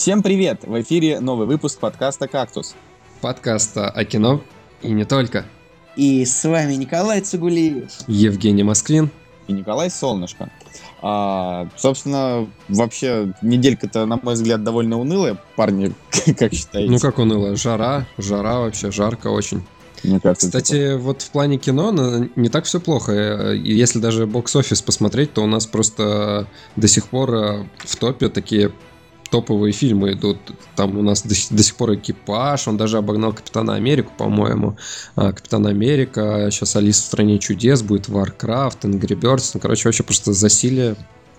Всем привет! В эфире новый выпуск подкаста «Кактус». Подкаста о кино и не только. И с вами Николай Цугулиев. Евгений Москвин. И Николай Солнышко. А, собственно, вообще неделька-то, на мой взгляд, довольно унылая, парни, как считаете? Ну как унылая? Жара, жара вообще, жарко очень. Мне кажется, Кстати, это- вот в плане кино не так все плохо. Э, и Если даже бокс-офис посмотреть, то у нас просто до сих пор э, в топе такие топовые фильмы идут. Там у нас до, до сих пор экипаж, он даже обогнал Капитана Америку, по-моему. А, Капитан Америка, сейчас Алиса в стране чудес, будет Warcraft, Angry Birds. Ну, короче, вообще просто засилие.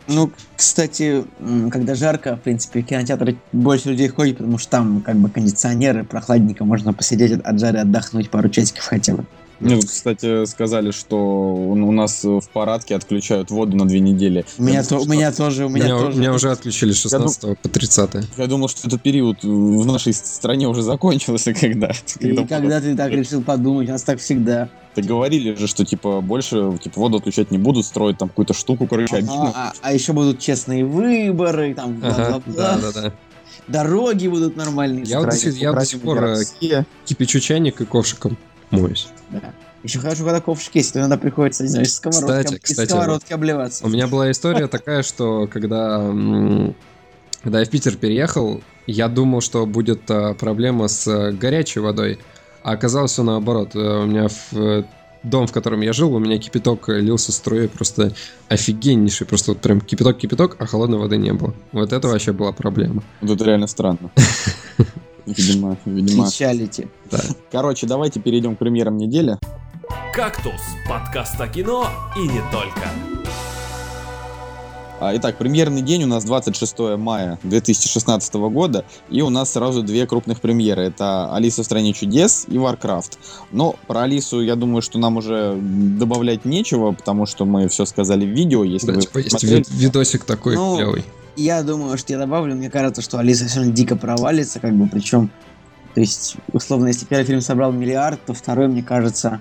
Ну, кстати, когда жарко, в принципе, в кинотеатры больше людей ходит, потому что там как бы кондиционеры, прохладненько, можно посидеть от жары, отдохнуть пару часиков хотя бы. Мне тут, кстати, сказали, что у нас в парадке отключают воду на две недели. У меня, Я то- думал, у меня тоже, у меня, Меня, тоже. меня уже отключили с 16 по 30 Я думал, что этот период в нашей стране уже закончился когда. И когда ты так решил подумать, у нас так всегда. Ты говорили же, что типа больше типа воду отключать не будут, строить там какую-то штуку, короче, обидно. А, а еще будут честные выборы, там, Ага, бла-бла-бла. да, да, да. дороги будут нормальные. Я вот строить. до сих- я до сих пор, э. Кипячу чайник и ковшиком моюсь. Да. Еще хорошо, когда ковшик есть, то иногда приходится, не знаю, из сковородки, Кстати, об- из кстати, сковородки обливаться. У меня была история такая, что когда, когда я в Питер переехал, я думал, что будет а, проблема с а, горячей водой, а оказалось все наоборот. Э, У меня в э, дом, в котором я жил, у меня кипяток э, лился струей просто офигеннейший. Просто вот прям кипяток-кипяток, а холодной воды не было. Вот это вообще была проблема. Вот это реально странно. Видимо, видимо. Печалите. Короче, давайте перейдем к премьерам недели. «Кактус» – подкаст о кино и не только. А, Итак, премьерный день у нас 26 мая 2016 года, и у нас сразу две крупных премьеры. Это «Алиса в стране чудес» и «Варкрафт». Но про Алису, я думаю, что нам уже добавлять нечего, потому что мы все сказали в видео, если Да, вы типа есть посмотрели. вид- видосик такой Ну, клевый. Я думаю, что я добавлю, мне кажется, что Алиса все равно дико провалится, как бы, причем, то есть, условно, если первый фильм собрал миллиард, то второй, мне кажется,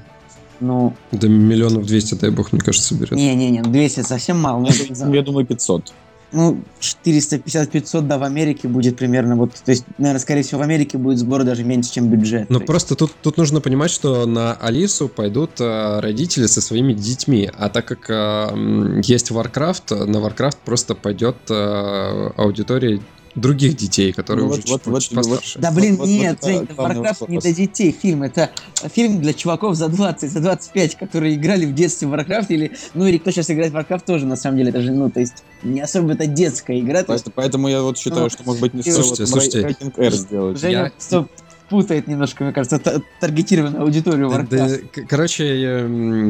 ну, Да миллионов двести, дай бог, мне кажется, соберет. не-не-не, 200 совсем мало. Я думаю, 500. Ну 450-500, да, в Америке будет примерно, вот, то есть, наверное, скорее всего, в Америке будет сбор даже меньше, чем бюджет. Но есть, просто тут, тут нужно понимать, что на Алису пойдут э, родители со своими детьми, а так как э, есть Warcraft, на Warcraft просто пойдет э, аудитория других детей, которые Ну уже вот- чуть, вот- вот- чуть постарше. Да блин, Вот- вот нет, это Жень, главный Warcraft не для детей фильм, это фильм для чуваков за 20, за 25, которые играли в детстве в Warcraft, или, ну или кто сейчас играет в Warcraft тоже, на самом деле, это же, ну, то есть, не особо это детская игра, то есть, Поэтому, поэтому я вот считаю, Ну, что, может быть, не слушайте, стоило слушайте. рейтинг R сделать. Женя Я- просто путает немножко, мне кажется, та- таргетированную аудиторию Да- да, Warcraft. к- короче, я,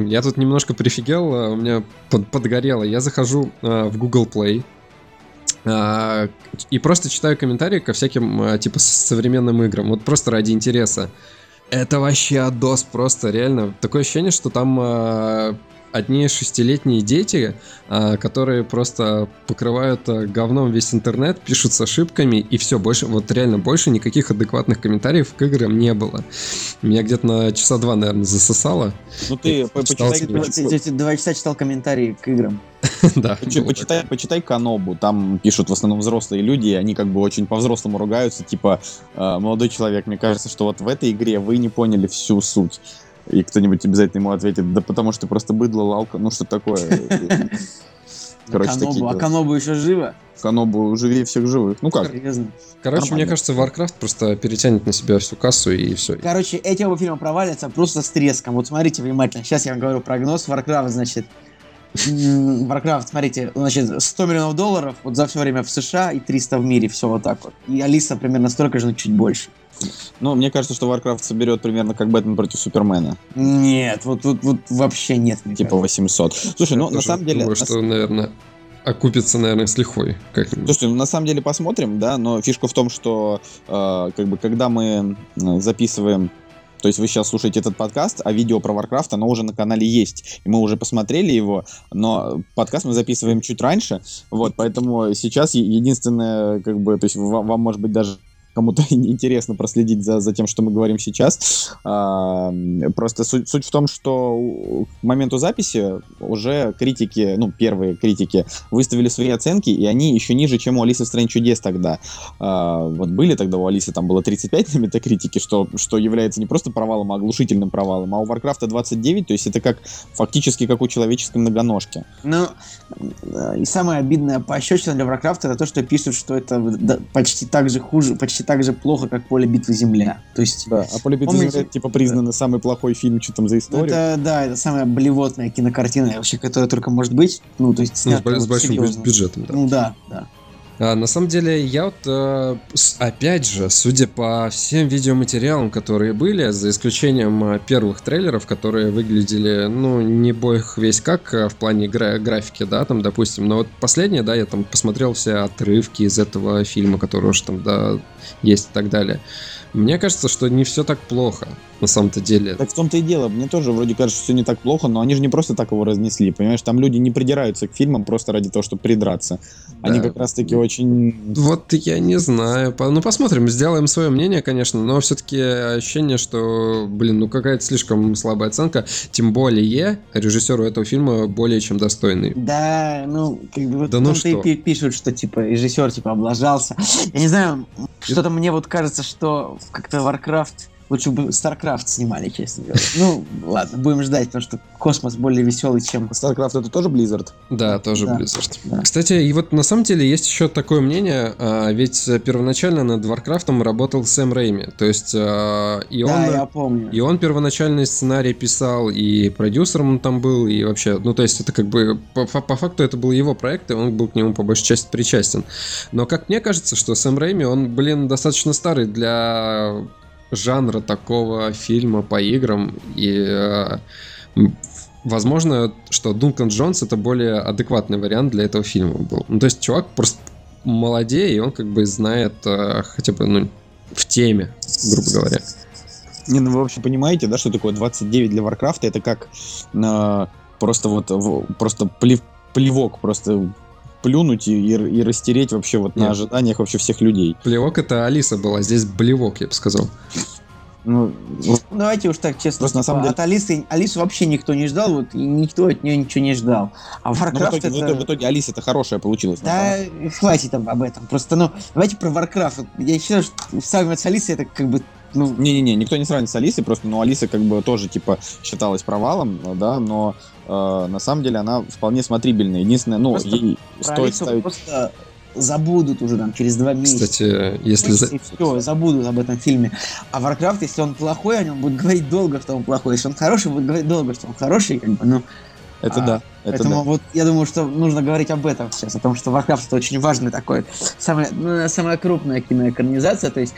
я тут немножко прифигел, э, у меня под- подгорело. Я захожу э, в Google Play и просто читаю комментарии ко всяким э, типа современным играм. Вот просто ради интереса. Это вообще отдос просто, реально. Такое ощущение, что там э, одни шестилетние дети, э, которые просто покрывают э, говном весь интернет, пишут с ошибками, и все, больше, вот реально, больше никаких адекватных комментариев к играм не было. Меня где-то на часа два, наверное, засосало. Ну ты почитай, Ты- Два часа читал комментарии к играм. Да, почитай, почитай Канобу, там пишут в основном взрослые люди, и они как бы очень по-взрослому ругаются, типа, «Э, молодой человек, мне кажется, что вот в этой игре вы не поняли всю суть. И кто-нибудь обязательно ему ответит, да потому что ты просто быдло, лалка, ну что такое. Короче, Канобу, такие а. Канобу еще живо? Канобу живее всех живых. Ну как? Серьезно. Короче, Нормально. мне кажется, Warcraft просто перетянет на себя всю кассу и все. Короче, эти оба фильма провалятся просто с треском. Вот смотрите внимательно. Сейчас я вам говорю прогноз. Warcraft, значит, Warcraft, смотрите, значит, 100 миллионов долларов вот за все время в США и 300 в мире, все вот так вот. И Алиса примерно столько же, но чуть больше. Ну, мне кажется, что Warcraft соберет примерно как Бэтмен против Супермена. Нет, вот тут вот, вообще нет. Типа кажется. 800. Слушай, ну Я на тоже самом деле... Думаю, на что, наверное, окупится, наверное, с лихвой. Как-нибудь. Слушайте, ну, на самом деле посмотрим, да, но фишка в том, что э, как бы когда мы записываем, то есть вы сейчас слушаете этот подкаст, а видео про Warcraft, оно уже на канале есть, и мы уже посмотрели его, но подкаст мы записываем чуть раньше, вот, поэтому сейчас единственное, как бы, то есть вам, вам, может быть, даже кому-то интересно проследить за, за тем, что мы говорим сейчас. А, просто суть, суть в том, что к моменту записи уже критики, ну, первые критики, выставили свои оценки, и они еще ниже, чем у Алисы в стране чудес тогда. А, вот были тогда у Алисы, там было 35 на метакритике, что, что является не просто провалом, а оглушительным провалом, а у Варкрафта 29, то есть это как фактически как у человеческой многоножки. Ну, и самое обидное пощечина для Варкрафта это то, что пишут, что это почти так же хуже, почти так же плохо, как поле битвы Земля. То есть, да, а поле битвы Земля типа признано самый плохой фильм, что там за история. Это, да, это самая блевотная кинокартина, вообще, которая только может быть. Ну, то есть, ну, с, вот, с большим серьезно. бюджетом, да. Ну да, да. А, на самом деле, я вот, э, опять же, судя по всем видеоматериалам, которые были, за исключением э, первых трейлеров, которые выглядели, ну, не бой весь как э, в плане гра- графики, да, там, допустим, но вот последнее, да, я там посмотрел все отрывки из этого фильма, которые уж там, да, есть и так далее. Мне кажется, что не все так плохо на самом-то деле. Так в том-то и дело. Мне тоже вроде кажется, что все не так плохо, но они же не просто так его разнесли, понимаешь? Там люди не придираются к фильмам просто ради того, чтобы придраться. Они да. как раз-таки очень... Вот я не знаю. Ну, посмотрим, сделаем свое мнение, конечно, но все-таки ощущение, что, блин, ну какая-то слишком слабая оценка. Тем более режиссеру этого фильма более чем достойный. Да, ну, как бы вот да ну что? пишут, что, типа, режиссер, типа, облажался. Я не знаю, что-то мне вот кажется, что как-то Warcraft Лучше бы StarCraft снимали, честно говоря. Ну, ладно, будем ждать, потому что космос более веселый, чем... StarCraft это тоже Blizzard? Да, тоже да. Blizzard. Да. Кстати, и вот на самом деле есть еще такое мнение, а, ведь первоначально над Warcraft работал Сэм Рейми, то есть а, и он... Да, я помню. И он первоначальный сценарий писал, и продюсером он там был, и вообще, ну то есть это как бы, по, по факту это был его проект, и он был к нему по большей части причастен. Но как мне кажется, что Сэм Рейми, он, блин, достаточно старый для жанра такого фильма по играм. И э, возможно, что Дункан Джонс это более адекватный вариант для этого фильма был. Ну, то есть чувак просто молодее, и он как бы знает э, хотя бы ну, в теме, грубо говоря. Не, ну вы вообще понимаете, да, что такое 29 для Варкрафта? Это как э, просто вот в, просто плев, плевок, просто плюнуть и, и, растереть вообще вот Нет. на ожиданиях вообще всех людей. Плевок это Алиса была, здесь блевок, я бы сказал. Ну, давайте уж так честно. Просто на самом деле... От Алисы, Алису вообще никто не ждал, вот и никто от нее ничего не ждал. А Warcraft в итоге, это... в итоге Алиса это хорошая получилась. Да, хватит там об этом. Просто, ну, давайте про Warcraft. Я считаю, что сравнивать с Алисой это как бы ну, не-не-не, никто не сравнит с Алисой, просто, ну, Алиса как бы тоже, типа, считалась провалом, да, но э, на самом деле она вполне смотрибельная. Единственное, ну, просто ей стоит Алису ставить... просто забудут уже там через два месяца. Кстати, если... За... все, забудут об этом фильме. А Warcraft, если он плохой, о нем будут говорить долго, что он плохой. Если он хороший, будут говорить долго, что он хороший, как бы, ну... Это а, да. Это поэтому да. вот я думаю, что нужно говорить об этом сейчас, о том, что Warcraft это очень важный такой, самая, ну, самая крупная киноэкранизация, то есть,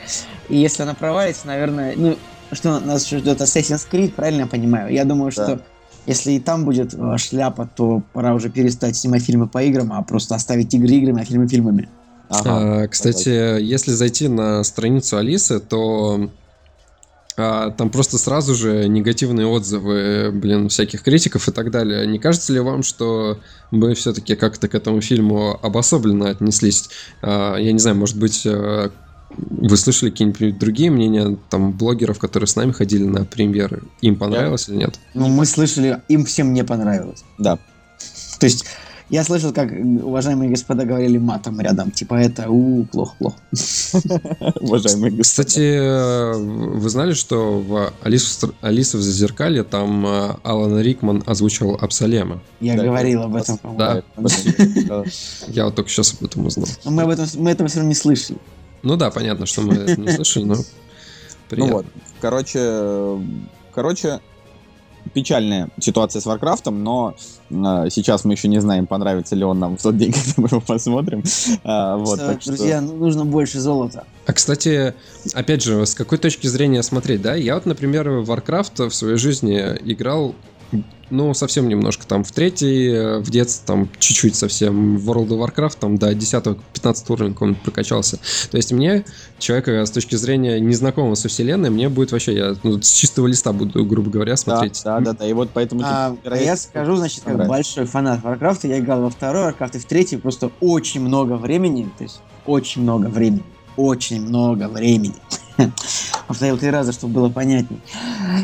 и если она провалится, наверное, ну, что нас ждет Assassin's Creed, правильно я понимаю? Я думаю, да. что если и там будет э, шляпа, то пора уже перестать снимать фильмы по играм, а просто оставить игры играми, а фильмы фильмами. Ага, а, кстати, давай. если зайти на страницу Алисы, то там просто сразу же негативные отзывы, блин, всяких критиков и так далее. Не кажется ли вам, что мы все-таки как-то к этому фильму обособленно отнеслись? А, я не знаю, может быть, э, вы слышали какие-нибудь другие мнения там блогеров, которые с нами ходили на премьеры? Им понравилось или нет? Ну, мы слышали, им всем не понравилось. Да. То есть я слышал, как уважаемые господа говорили матом рядом. Типа это, у, плохо, плохо. Уважаемые господа. Кстати, вы знали, что в Алису в Зазеркалье там э, Алан Рикман озвучил Абсалема? Я говорил об этом, Да. Я вот только сейчас об этом узнал. Мы об этом, мы этого все равно не слышали. Ну да, понятно, что мы это не слышали, но. Ну вот, короче, короче, печальная ситуация с Варкрафтом, но э, сейчас мы еще не знаем, понравится ли он нам в тот день, когда мы его посмотрим. А, вот, что, так друзья, что... нужно больше золота. А, кстати, опять же, с какой точки зрения смотреть, да? Я вот, например, в Warcraft в своей жизни играл ну, совсем немножко. Там в третий, э, в детстве, там чуть-чуть совсем. В World of Warcraft там до 10-15 уровня какого прокачался. То есть мне, человека с точки зрения незнакомого со вселенной, мне будет вообще, я ну, с чистого листа буду, грубо говоря, смотреть. Да, да, да, да. и вот поэтому... А, а я скажу, значит, как большой фанат Warcraft, я играл во второй Warcraft и в третий просто очень много времени, то есть очень много времени очень много времени. Повторил три раза, чтобы было понятней.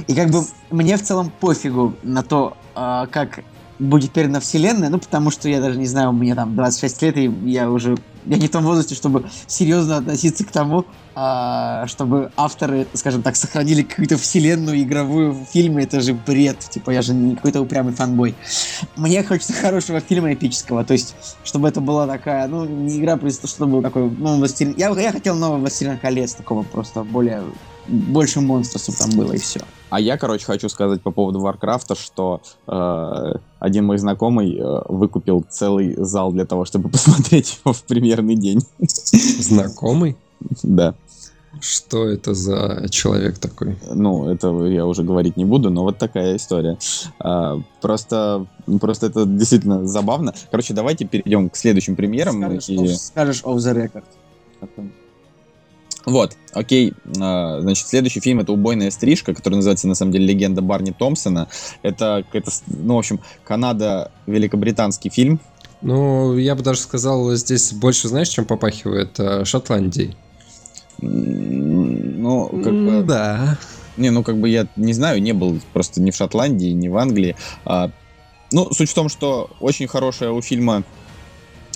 И как бы мне в целом пофигу на то, а, как будет передана вселенная, ну, потому что я даже не знаю, мне там 26 лет, и я уже я не в том возрасте, чтобы серьезно относиться к тому, а, чтобы авторы, скажем так, сохранили какую-то вселенную игровую в фильме, это же бред, типа я же не какой-то упрямый фанбой. Мне хочется хорошего фильма эпического, то есть, чтобы это была такая, ну, не игра, просто чтобы такой, ну, властелин... я, я хотел нового Властелина колец, такого просто более, больше монстров, там было, и все. А я, короче, хочу сказать по поводу Варкрафта, что э, один мой знакомый э, выкупил целый зал для того, чтобы посмотреть его в примерный день. Знакомый? Да. Что это за человек такой? Ну, это я уже говорить не буду, но вот такая история. А, просто, просто это действительно забавно. Короче, давайте перейдем к следующим примерам. Скажешь, и- скажешь off the record. Вот, окей. А, Значит, следующий фильм это «Убойная стрижка», который называется, на самом деле, «Легенда Барни Томпсона». Это, с- ну, в общем, Канада-великобританский фильм. Ну, я бы даже сказал, здесь больше, знаешь, чем попахивает Шотландией. М, Ну, как бы... Да. Не, ну, как бы я не знаю, не был просто ни в Шотландии, ни в Англии. А, ну, суть в том, что очень хорошее у фильма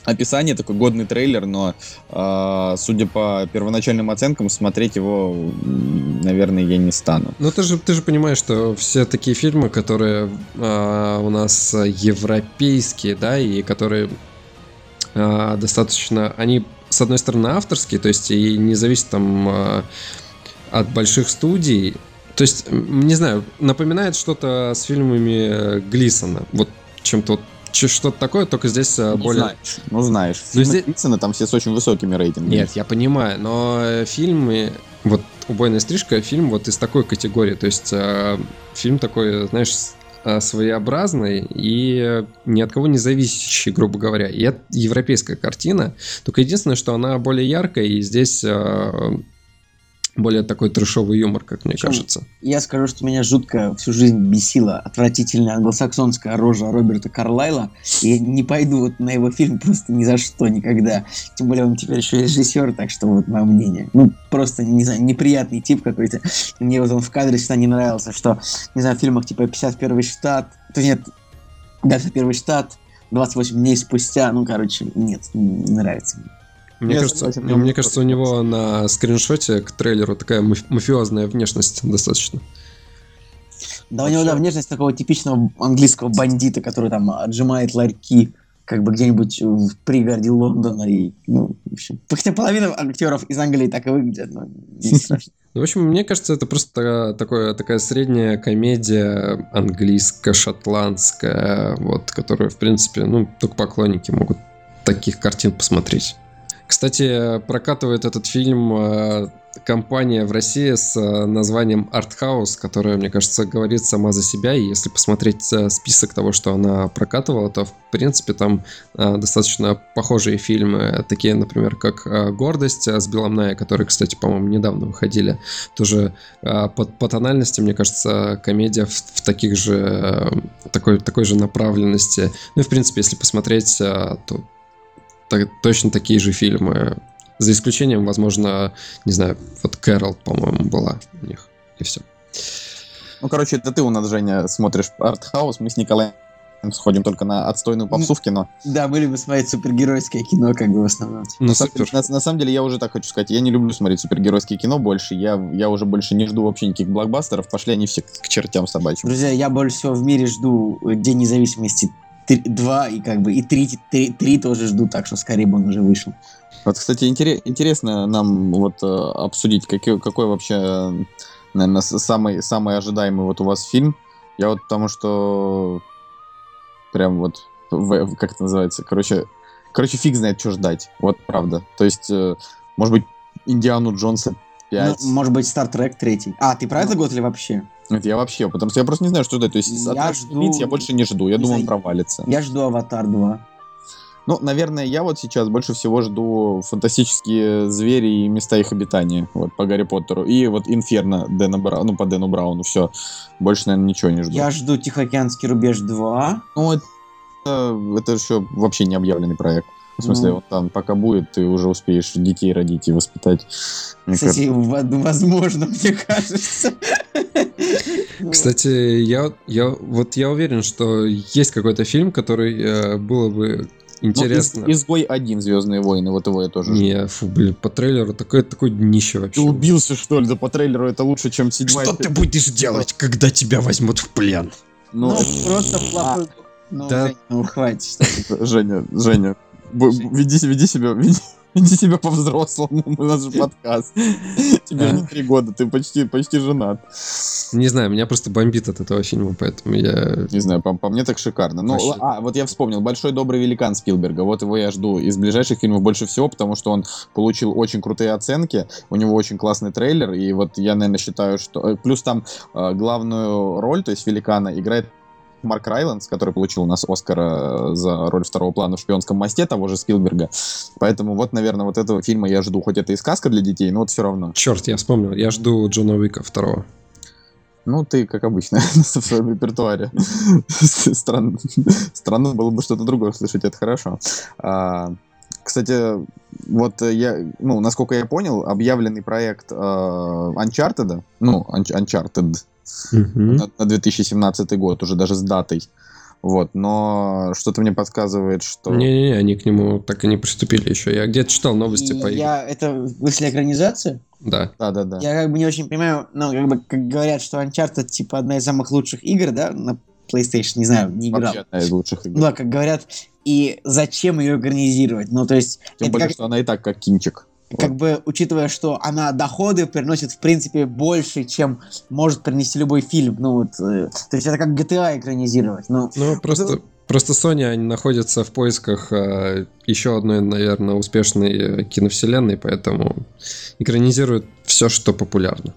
описание, такой годный трейлер, но, а, судя по первоначальным оценкам, смотреть его, наверное, я не стану. Ну, ты же, ты же понимаешь, что все такие фильмы, которые а, у нас европейские, да, и которые а, достаточно... Они, с одной стороны, авторские, то есть и не зависят там а, от больших студий. То есть, не знаю, напоминает что-то с фильмами э, Глисона. Вот чем-то вот что-то такое, только здесь Ну, более... знаешь, ну, знаешь. Ну, Фильмы здесь- Гибсона там все с очень высокими рейтингами. Нет, я понимаю, но э, фильмы, вот «Убойная стрижка» фильм вот из такой категории, то есть э, фильм такой, знаешь, э, своеобразный и ни от кого не зависящий, грубо говоря. И это европейская картина, только единственное, что она более яркая, и здесь э, более такой трешовый юмор, как мне Причем кажется. Я скажу, что меня жутко всю жизнь бесила отвратительная англосаксонская рожа Роберта Карлайла. И не пойду вот на его фильм просто ни за что, никогда. Тем более он теперь еще режиссер, так что вот мое мнение. Ну, просто, не знаю, неприятный тип какой-то. Мне вот он в кадре всегда не нравился, что, не знаю, в фильмах типа «51 штат», то нет, да, «51 штат», 28 дней спустя, ну, короче, нет, не нравится мне. Мне Я кажется, мне, мне кажется, у него на скриншоте к трейлеру такая маф- мафиозная внешность достаточно. Да, у него, да, внешность такого типичного английского бандита, который там отжимает ларьки, как бы где-нибудь в пригороде Лондона. И, ну, в общем, хотя половина актеров из Англии так и выглядят, но не страшно. Ну, В общем, мне кажется, это просто такое, такая средняя комедия английско-шотландская, вот, которую, в принципе, ну, только поклонники могут таких картин посмотреть. Кстати, прокатывает этот фильм э, компания в России с э, названием Артхаус, которая, мне кажется, говорит сама за себя. И если посмотреть э, список того, что она прокатывала, то, в принципе, там достаточно похожие фильмы, такие, например, как «Гордость» с Биллом Найя, которые, кстати, по-моему, недавно выходили. Тоже по, по тональности, мне кажется, комедия в, в таких же, такой, такой же направленности. Ну и, в принципе, если посмотреть, то та- точно такие же фильмы. За исключением, возможно, не знаю, вот Кэрол, по-моему, была у них. И все. Ну, короче, это ты у нас, Женя, смотришь артхаус, мы с Николаем сходим только на отстойную попсу в кино. Да, мы любим смотреть супергеройское кино, как бы в основном. Ну, на, самом супер. деле, на- на самом деле, я уже так хочу сказать, я не люблю смотреть супергеройские кино больше, я, я уже больше не жду вообще никаких блокбастеров, пошли они все к, чертям собачьим. Друзья, я больше всего в мире жду День независимости 2 и как бы и 3, 3, тоже жду, так что скорее бы он уже вышел. Вот, кстати, интере- интересно нам вот э, обсудить, какой, какой вообще, наверное, самый, самый ожидаемый вот у вас фильм. Я вот потому что прям вот, в- как это называется, короче, короче, фиг знает, что ждать. Вот правда. То есть, э, может быть, Индиану Джонса 5. Ну, может быть, Стартрек 3. А, ты про Ну. этот год или вообще? Это я вообще, потому что я просто не знаю, что ждать. То есть, Я от жду- я больше не жду. Я не думаю, он провалится. Я жду Аватар 2. Ну, наверное, я вот сейчас больше всего жду фантастические звери и места их обитания, вот, по Гарри Поттеру. И вот Инферно Дэна Брауна, ну, по Дэну Брауну, все. Больше, наверное, ничего не жду. Я жду Тихоокеанский рубеж 2. Ну, это, это еще вообще не объявленный проект. В смысле, Ну. он там пока будет, ты уже успеешь детей родить и воспитать. Мне Кстати, во- возможно, мне кажется. Кстати, я, я, вот я уверен, что есть какой-то фильм, который э, было бы кажется. Ну, интересно. из- Изгой один Звездные войны, вот его я тоже. Не, фу, блин, по трейлеру такое, такое днище вообще. Ты убился, что ли? Да по трейлеру это лучше, чем седьмая. Что ты будешь делать, когда тебя возьмут в плен? Ну, Ну, просто плохой... Ну, Да. Жень, ну, хватит. Женя, Женя, веди, веди себя, веди, веди себя по-взрослому, у нас же подкаст. Тебе А. не три года, ты почти, почти женат. Не знаю, меня просто бомбит от этого фильма, поэтому я... Не знаю, по, по мне так шикарно. Ну, Вообще. а, вот я вспомнил, «Большой добрый великан» Спилберга. Вот его я жду из ближайших фильмов больше всего, потому что он получил очень крутые оценки, у него очень классный трейлер, и вот я, наверное, считаю, что... э, Плюс там э, главную роль, то есть великана, играет Марк Райландс, который получил у нас Оскара за роль второго плана в «Шпионском мосте» того же Спилберга. Поэтому вот, наверное, вот этого фильма я жду. Хоть это и сказка для детей, но вот все равно. Черт, я вспомнил, я жду Джона Уика второго. Ну, ты, как обычно, в своем репертуаре. Странно, было бы что-то другое слышать, это хорошо. Кстати, вот я, ну, насколько я понял, объявленный проект э, Uncharted, ну, Unch- Uncharted Мгм. на, на 2017 год, уже даже с датой. Вот, но что-то мне подсказывает, что... Не-не-не, они к нему так и не приступили еще. Я где-то читал новости И по игре. Я, это вышли экранизацию? Да. Да-да-да. Я как бы не очень понимаю, ну, как бы, как говорят, что Uncharted, типа, одна из самых лучших игр, да, на PlayStation, не знаю, не играл. Вообще одна из лучших игр. Ну, да, как говорят, и зачем ее экранизировать? Ну, то есть, Тем это более, как, что она и так как кинчик. как бы, учитывая, что она доходы приносит, в принципе, больше, чем может принести любой фильм. Ну, вот, э, то есть, это как GTA экранизировать. Ну, Ну, просто, просто Sony они находятся в поисках э, еще одной, наверное, успешной э, киновселенной, поэтому экранизируют все, что популярно.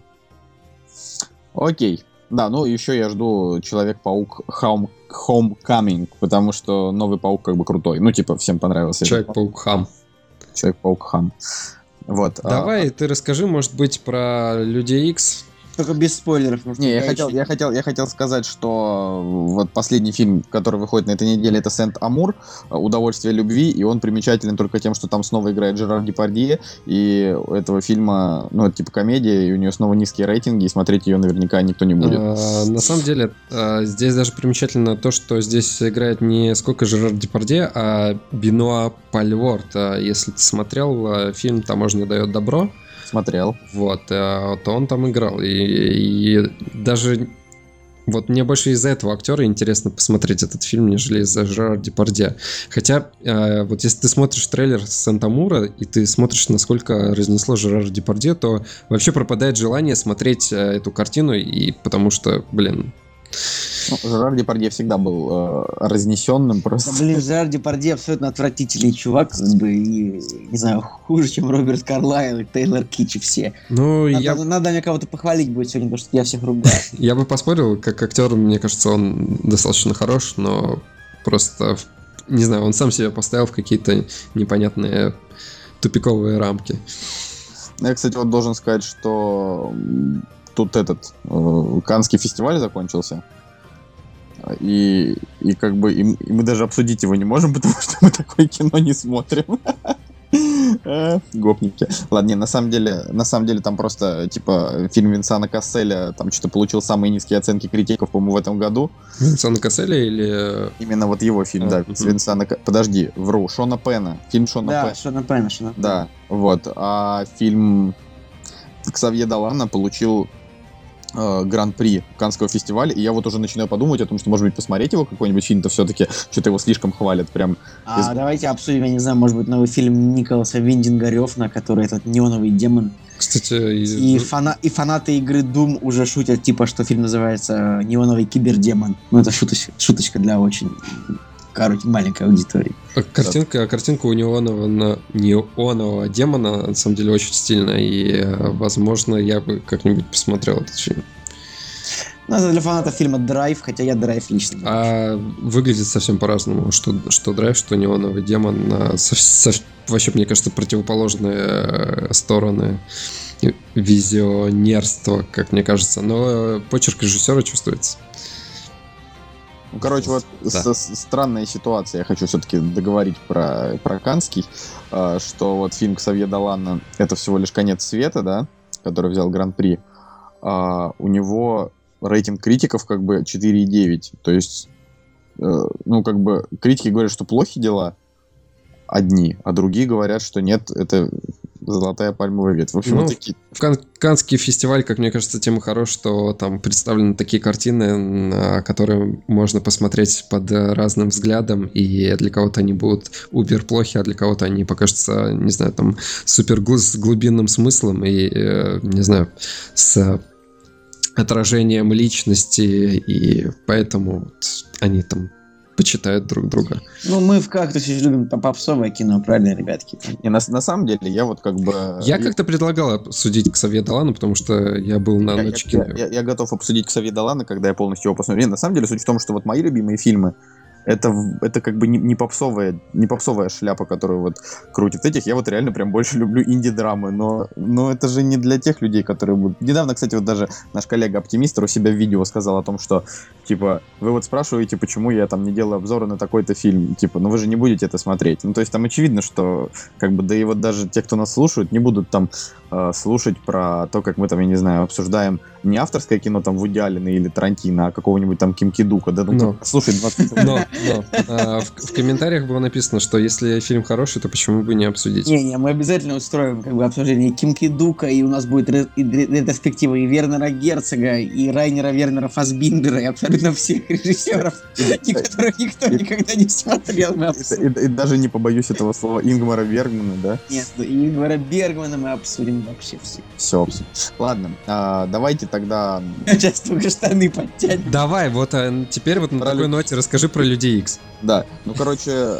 Окей. Да, ну еще я жду Человек-паук Home, Homecoming, потому что новый паук как бы крутой. Ну, типа, всем понравился. Человек-паук Хам. Человек-паук Хам. Вот. а, Давай, ты расскажи, может быть, про Людей Икс. Только без спойлеров. Не, я хотел, еще- я, хотел, я хотел сказать, что вот последний фильм, который выходит на этой неделе, это Сент-Амур, «Удовольствие любви», и он примечателен только тем, что там снова играет Жерар Депардье, и у этого фильма, ну, это типа комедия, и у нее снова низкие рейтинги, и смотреть ее наверняка никто не будет. А, на самом деле, а, здесь даже примечательно то, что здесь играет не сколько Жерар Депардье, а Бенуа Пальворт. А, Если ты смотрел а, фильм «Таможня дает добро», Смотрел. вот, а, то он там играл. И, и даже вот мне больше из-за этого актера интересно посмотреть этот фильм, нежели из-за Жерара Депардье. Хотя, э, вот если ты смотришь трейлер Санта-Мура, и ты смотришь, насколько разнесло Жерара Депардье, то вообще пропадает желание смотреть э, эту картину, и потому что, блин, Ну, Жерар Депардье всегда был э, разнесенным просто. Да, блин, Жерар Депардье абсолютно отвратительный чувак, как бы, и, не знаю, хуже, чем Роберт Карлайл и Тейлор Китч и все. ну, Надо, я, надо мне кого-то похвалить будет сегодня, потому что я всех ругаю. я бы поспорил, как актер, мне кажется, он достаточно хорош, но просто, не знаю, он сам себя поставил в какие-то непонятные тупиковые рамки. Я, кстати, вот должен сказать, что тут этот э, Канский фестиваль закончился. И, и как бы и, и мы даже обсудить его не можем, потому что мы такое кино не смотрим. Э, Гопники. Ладно, не, на самом деле, на самом деле там просто, типа, фильм Винсана Касселя там что-то получил самые низкие оценки критиков, по-моему, в этом году. Винсана Касселя или... Именно вот его фильм, А, да, Винсана... Подожди, вру, Шона Пена. Фильм Шона Да, Пена. Шона Пэна, Шона Пэна. Да, вот. А фильм Ксавье Далана получил э, гран-при Канского фестиваля, и я вот уже начинаю подумать о том, что, может быть, посмотреть его какой-нибудь фильм-то все-таки, что-то его слишком хвалят, прям. А Из- давайте обсудим, я не знаю, может быть, новый фильм Николаса Виндинга Рёфна, который этот неоновый демон. Кстати, из- И, фана- и фанаты игры Doom уже шутят, типа, что фильм называется «Неоновый кибердемон». Ну, это шуточ- шуточка для очень, короче, маленькой аудитории. А Картинка, картинка у неонового, неонового демона на самом деле очень стильная, и, э, возможно, я бы как-нибудь посмотрел этот фильм. Ну, это для фанатов фильма «Драйв», хотя я «Драйв» лично. А выглядит совсем по-разному, что, что драйв, что неоновый демон. сов- сов- вообще, мне кажется, противоположные э, стороны визионерства, как мне кажется. Но почерк режиссера чувствуется. Ну, короче, вот Да. с- с- странная ситуация. Я хочу все-таки договорить про, про Канский, э, что вот фильм Ксавье Далана это всего лишь конец света, да, который взял гран-при. А у него рейтинг критиков как бы 4,9. То есть, э, ну, как бы критики говорят, что плохи дела одни, а другие говорят, что нет, это золотая пальмовая ветвь. В общем, Ну, вот такие Кан- Канский фестиваль, как мне кажется, тем и хорош, что там представлены такие картины, на которые можно посмотреть под разным взглядом, и для кого-то они будут убер плохи, а для кого-то они покажутся, не знаю, там супер с глубинным смыслом и, э, не знаю, с отражением личности, и поэтому вот они там почитают друг друга. Ну, мы в «Кактусе» любим по- попсовое кино, правильно, ребятки? И на, на самом деле я вот как бы... Я как-то предлагал обсудить к Совет Далану, потому что я был на я, ночь я- кино. я- я готов обсудить Ксавье Далана, когда я полностью его посмотрю. На самом деле, суть в том, что вот мои любимые фильмы это, это как бы не, не попсовая, не попсовая шляпа, которую вот крутит этих. Я вот реально прям больше люблю инди-драмы, но, но это же не для тех людей, которые будут... Недавно, кстати, вот даже наш коллега-оптимистр у себя в видео сказал о том, что, типа, вы вот спрашиваете, почему я там не делаю обзоры на такой-то фильм, типа, ну вы же не будете это смотреть. Ну, то есть там очевидно, что, как бы, да и вот даже те, кто нас слушают, не будут там э, слушать про то, как мы там, я не знаю, обсуждаем не авторское кино там Вуди Аллена или Тарантино, а какого-нибудь там Ким Кидука. Да, ну, ты слушай, 20 Но, но, а, в, в комментариях было написано, что если фильм хороший, то почему бы не обсудить? Не-не, мы обязательно устроим как бы обсуждение Кимки Дука, и у нас будет ре- и ре- ретроспектива и Вернера Герцога, и Райнера Вернера Фасбиндера, и абсолютно всех режиссеров, и которых никто никогда не смотрел. Мы И, обсудим. и- и даже не побоюсь этого слова Ингмара Бергмана, да? Нет, и Ингвара Бергмана мы обсудим вообще все. Все. Ладно, а, давайте тогда... Сейчас только штаны подтянем. Давай, вот а, теперь вот на Про такой ноте расскажи про Людей Икс. Да, ну, короче,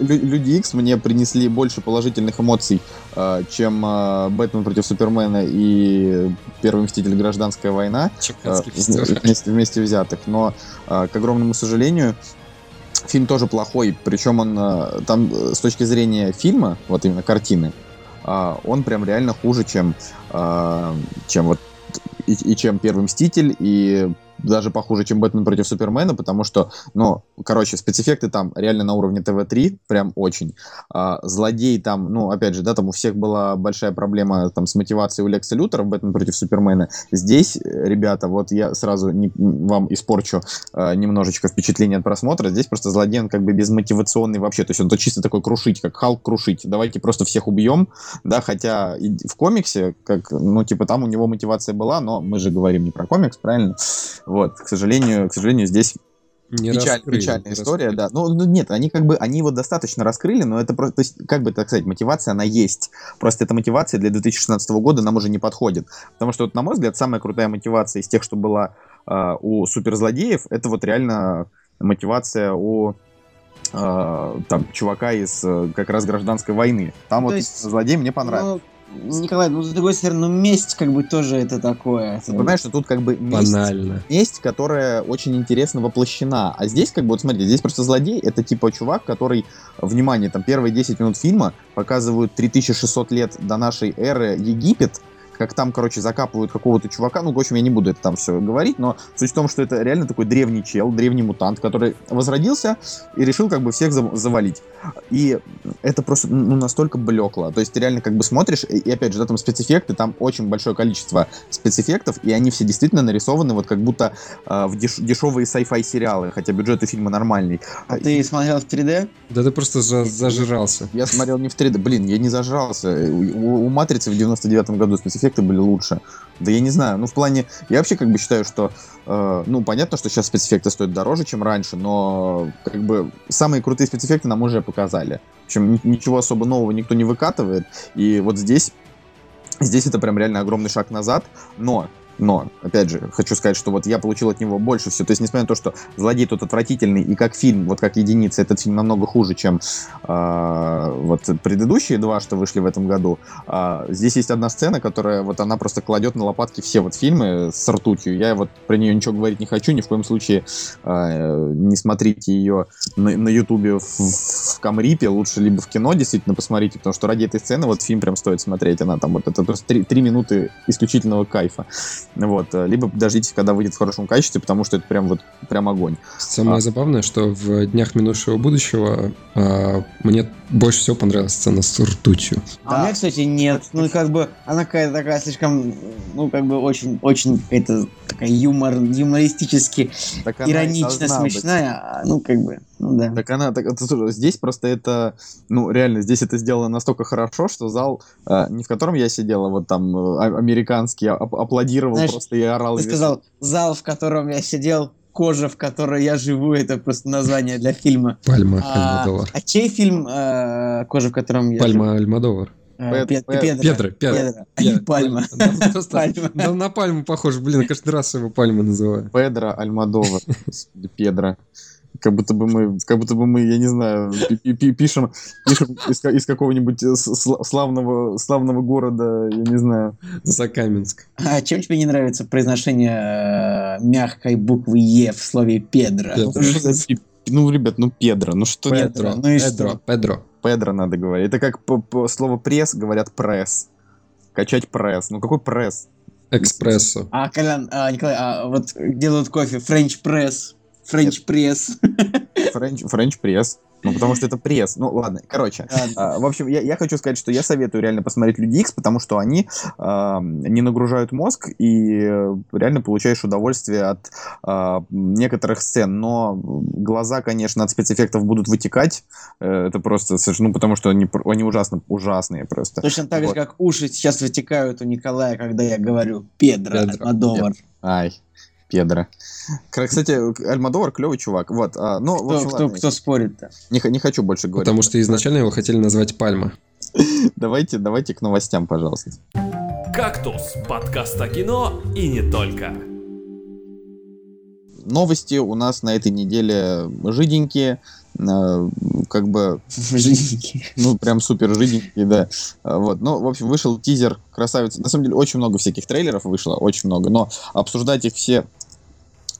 Лю- Люди Икс мне принесли больше положительных эмоций, а, чем а, Бэтмен против Супермена и Первый Мститель Гражданская война. э, вместе, вместе взятых. Но, э, к огромному сожалению, фильм тоже плохой. Причем он э, там э, с точки зрения фильма, вот именно картины, э, он прям реально хуже, чем, э, чем вот и, и чем Первый Мститель, и даже похуже, чем Бэтмен против Супермена, потому что, ну, короче, спецэффекты там реально на уровне ТВ-3, прям очень. А, злодей там, ну, опять же, да, там у всех была большая проблема там с мотивацией у Лекса Лютера в Бэтмен против Супермена. Здесь, ребята, вот я сразу не- вам испорчу э, немножечко впечатление от просмотра. Здесь просто злодей, он как бы безмотивационный вообще. То есть он то чисто такой крушить, как Халк крушить. Давайте просто всех убьем, да, хотя в комиксе, как, ну, типа, там у него мотивация была, но мы же говорим не про комикс, правильно? Вот, к сожалению, к сожалению, здесь Не Печаль- раскрыли, печальная не история, раскрыли. да. Ну, ну, нет, они как бы, они его достаточно раскрыли, но это просто, то есть, как бы так сказать, мотивация, она есть. Просто эта мотивация для 2016 года нам уже не подходит. Потому что, вот, на мой взгляд, самая крутая мотивация из тех, что была а, у суперзлодеев, это вот реально мотивация у а, там, чувака из э, как раз гражданской войны. Там Ну, вот есть, злодей мне понравился. Ну, Николай, ну, с другой стороны, ну, месть как бы тоже это такое. Ты понимаешь, что тут как бы месть, Банально. месть, которая очень интересно воплощена. А здесь, как бы, вот смотри, здесь просто злодей, это типа чувак, который, внимание, там первые 10 минут фильма показывают 3600 лет до нашей эры Египет, как там, короче, закапывают какого-то чувака. Ну, в общем, я не буду это там все говорить, но суть в том, что это реально такой древний чел, древний мутант, который возродился и решил как бы всех зав- завалить. И это просто ну, настолько блекло. То есть ты реально как бы смотришь, и, и опять же, да, там спецэффекты, там очень большое количество спецэффектов, и они все действительно нарисованы вот как будто э, в деш- дешевые sci-fi сериалы, хотя бюджет у фильма нормальный. А ты смотрел в 3D? Да ты просто за- зажирался. Я смотрел не в 3D. Блин, я не зажрался. У, у «Матрицы» в 99-м году спецэффекты были лучше. Да я не знаю. Ну, в плане... Я вообще как бы считаю, что... э, ну, понятно, что сейчас спецэффекты стоят дороже, чем раньше, но как бы самые крутые спецэффекты нам уже показали. В общем, ни- ничего особо нового никто не выкатывает. И вот здесь... Здесь это прям реально огромный шаг назад. Но но, опять же, хочу сказать, что вот я получил от него больше всего. То есть, несмотря на то, что злодей тут отвратительный, и как фильм, вот как единица, этот фильм намного хуже, чем а, вот предыдущие два, что вышли в этом году. А, здесь есть одна сцена, которая вот она просто кладет на лопатки все вот фильмы с ртутью. Я вот про нее ничего говорить не хочу, ни в коем случае а, не смотрите ее на ютубе в, в Камрипе, лучше либо в кино действительно посмотрите, потому что ради этой сцены вот фильм прям стоит смотреть. Она там вот это просто три, три минуты исключительного кайфа. Вот, э, либо подождите, когда выйдет в хорошем качестве, потому что это прям вот прям огонь. Самое А. забавное, что в днях минувшего будущего а, мне больше всего понравилась сцена с ртутью. А Да. меня, кстати, нет. Ну, как бы, она какая-то такая слишком, ну, как бы, очень, очень какая-то такая юмор, юмористически, Так иронично должна быть. смешная. а, Ну, как бы, ну да. Так она, так, слушай, здесь просто это, ну реально, здесь это сделано настолько хорошо, что зал, э, не в котором я сидел, а вот там э, а- американский, ап- аплодировал Знаешь, просто и орал. Ты и сказал, зал, в котором я сидел, кожа, в которой я живу, это просто название для фильма. Пальма А, Альмадовар. а чей фильм э, «Кожа, в котором я живу»? Пальма Альмадовар. Э, Пед- Пед- Пед- Педро. Педро, а Пальма. Пальма. на пальму похож, блин, каждый раз его пальму называю. Педро Альмадова, господи, Педро. Как будто бы мы, как будто бы мы, я не знаю, пи- пи- пишем, пишем из, из какого-нибудь э, славного, славного города, я не знаю. Закаменск. А чем тебе не нравится произношение э, мягкой буквы Е в слове Педро? Педро. Ну, Ну, ребят, ну Педро, ну что? Педро. Педро, ну и Педро, что? Педро. Педро надо говорить. Это как по, по слово пресс говорят пресс. Качать пресс. Ну какой пресс? Экспрессо. А, Колян, а, Николай, а вот делают кофе, френч пресс, френч пресс. Френч, френч пресс. Ну потому что это пресс. Ну ладно, короче. А, В общем, я, я хочу сказать, что я советую реально посмотреть Люди Икс, потому что они а, не нагружают мозг и реально получаешь удовольствие от а, некоторых сцен. Но глаза, конечно, от спецэффектов будут вытекать. Э, Это просто совершенно, ну потому что они, они ужасно, ужасные просто. Точно так же, Вот. как уши сейчас вытекают у Николая, когда я говорю Педро, Педро, Альмадовар. Ай, Педро. Кстати, Альмадовар клевый чувак. Вот, а, ну, в Кто, общем, кто, ладно, кто спорит-то? Не, не хочу больше говорить. Потому что изначально его хотели назвать Пальма. Давайте, давайте к новостям, пожалуйста. «Кактус» — подкаст о кино и не только. Новости у нас на этой неделе жиденькие, э, как бы, Жиденький. ну, прям супер жиденькие, да. А, Вот, ну, в общем, вышел тизер красавицы. На самом деле, очень много всяких трейлеров вышло, очень много, но обсуждать их все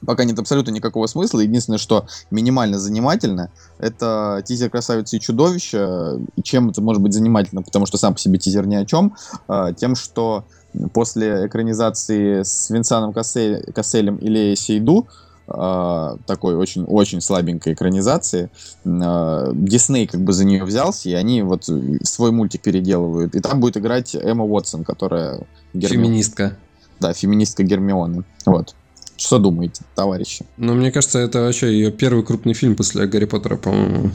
пока нет абсолютно никакого смысла. Единственное, что минимально занимательно, это тизер «Красавицы и чудовища». И чем это может быть занимательно? Потому что сам по себе тизер ни о чем. А, Тем, что после экранизации с Винсаном Кассель- Касселем или Сейду, а, такой очень-очень слабенькой экранизации, а, Дисней как бы за нее взялся, и они вот свой мультик переделывают. И там будет играть Эмма Уотсон, которая... Гермиона. Феминистка. Да, феминистка Гермионы. Вот. Что думаете, товарищи? Но мне кажется, это вообще ее первый крупный фильм после Гарри Поттера, по-моему.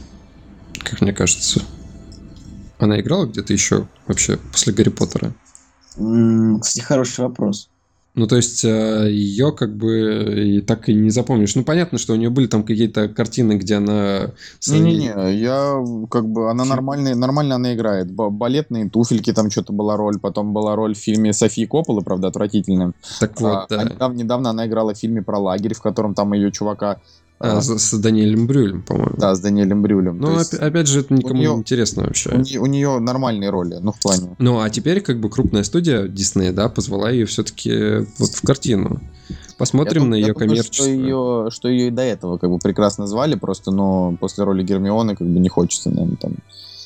Как мне кажется. Она играла где-то еще вообще после Гарри Поттера? Кстати, хороший вопрос. Ну, то есть, ее как бы и так и не запомнишь. Ну, понятно, что у нее были там какие-то картины, где она... Не-не-не, я как бы, она нормальная, нормально она играет. Балетные туфельки, там что-то была роль, потом была роль в фильме Софии Копполы, правда, отвратительная. Так вот, А, да. а недавно, недавно она играла в фильме про лагерь, в котором там ее чувака... А, а, с, с Даниэлем Брюлем, по-моему. да, с Даниэлем Брюлем. Ну, есть опя- опять же, это никому неё- не интересно вообще. у, нее, у нее нормальные роли, ну, в плане... Ну, а теперь как бы крупная студия Дисней, да, позвала ее все-таки вот в картину. Посмотрим Я на я ее думаю, коммерчество. Что ее, что ее и до этого как бы прекрасно звали, просто, но после роли Гермионы как бы не хочется, наверное, там.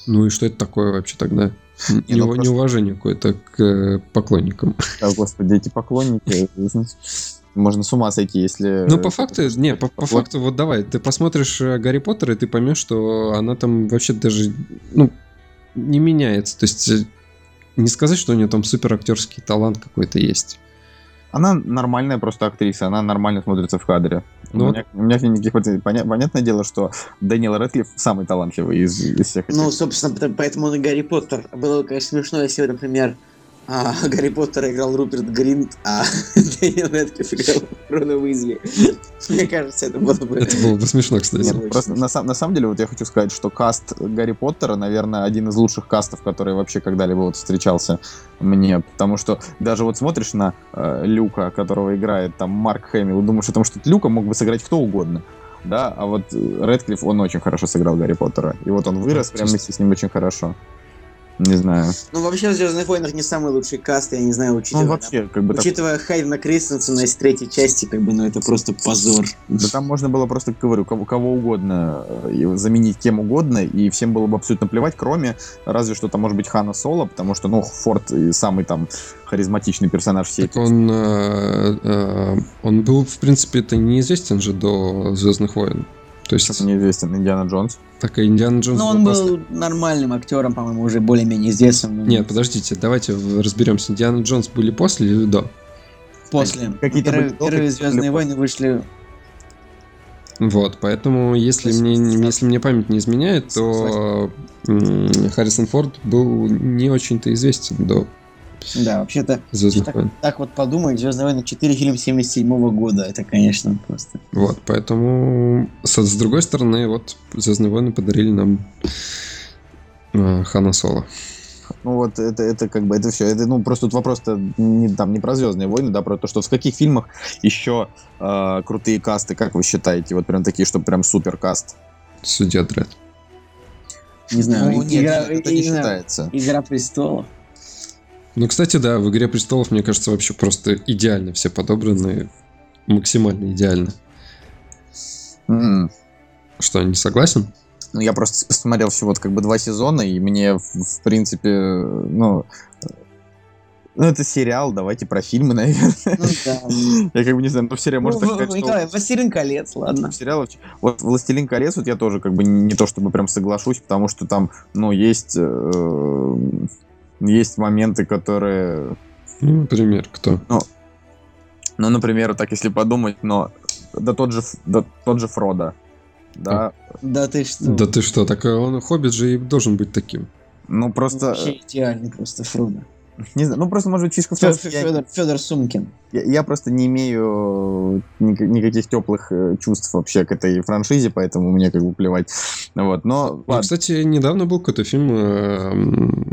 Ну и что это такое вообще тогда? Не, ну просто- Неуважение какое-то к э, поклонникам. А, господи, эти поклонники, можно с ума сойти, если... Ну, по факту, не, по, по факту, вот давай, ты посмотришь э, Гарри Поттер, и ты поймешь, что она там вообще даже, ну, не меняется. То есть, э, не сказать, что у нее там супер актерский талант какой-то есть. Она нормальная просто актриса, она нормально смотрится в кадре. Ну, у, меня, у меня никаких. Поня- понятное дело, что Дэниел Рэдклифф самый талантливый из, из всех этих. Ну, собственно, поэтому он и Гарри Поттер. Было, конечно, смешно, если, бы, например, а, Гарри Поттер играл Руперт Гринт, а Дэниел Рэдклифф играл Рона Уизли. Мне кажется, это было бы... Это было бы смешно, кстати. Нет, просто на, на самом деле, вот я хочу сказать, что каст Гарри Поттера, наверное, один из лучших кастов, который вообще когда-либо вот встречался мне. Потому что даже вот смотришь на э, Люка, которого играет там Марк Хэмилл, думаешь о том, что Люка мог бы сыграть кто угодно. Да, а вот э, Рэдклифф, он очень хорошо сыграл Гарри Поттера. И вот он вырос Ну, прям вместе с ним очень хорошо. Не знаю. Ну, вообще, в «Звездных войнах» не самый лучший каст, я не знаю, учитывая... Ну, вообще, как бы... так- Учитывая Хайдена Кристенсена из третьей части, как бы, ну, это просто позор. Да там можно было просто, говорю, кого, кого угодно э, заменить кем угодно, и всем было бы абсолютно плевать, кроме разве что там может быть Хана Соло, потому что, ну, Форд самый там харизматичный персонаж всей Так он, э, э, он был, в принципе, это неизвестен же до Звездных войн. То есть, Что-то неизвестен Индиана Джонс. так и Индиана Джонс Ну, он был нормальным актером, по-моему, уже более-менее известным. но Нет, подождите, давайте разберемся. Индиана Джонс были после или до? После. Какие-то Первые, были первые Звездные были войны вышли Вот, поэтому если мне, 80. если мне память не изменяет, то Харрисон Форд был не очень-то известен до Да, вообще-то, так, войн. так вот подумать, Звездные войны 4 фильм 77 года, это, конечно, просто. Вот, поэтому со- с другой стороны, вот Звездные войны подарили нам э, Хана Соло. Ну вот это, это как бы это все. Это, ну, просто тут вопрос-то не, там, не про Звездные войны, да, про то, что в каких фильмах еще э, крутые касты, как вы считаете? Вот прям такие, что прям супер каст. Судья Дред. Не знаю, Ну, нет, игра, это не игра- считается. Игра престолов. Ну, кстати, да, в «Игре престолов», мне кажется, вообще просто идеально все подобраны. Максимально идеально. М. Что, не согласен? Ну, я просто посмотрел всего вот как бы два сезона, и мне, в, в принципе, ну, ну, это сериал, давайте про фильмы, наверное. Ну да. Я как бы не знаю, ну, в сериале можно Ну, так сказать, Николай, что... «Властелин колец», ладно. в сериалах, вот «Властелин колец», вот я тоже как бы не то чтобы прям соглашусь, потому что там, ну, есть, э, есть моменты, которые, Ну, например, кто? ну, например, так если подумать, но да тот же, да тот же Фродо, да, Да ты что? Да ты что, так он Хоббит же и должен быть таким. ну просто, Вообще идеальный просто Фродо. Не знаю, ну просто может быть фишка в том, что я- Федор, Федор Сумкин. Я, я просто не имею ник- никаких теплых э, чувств вообще к этой франшизе, поэтому мне как бы плевать. Вот, но Ну, ладно. кстати, недавно был какой-то фильм, э,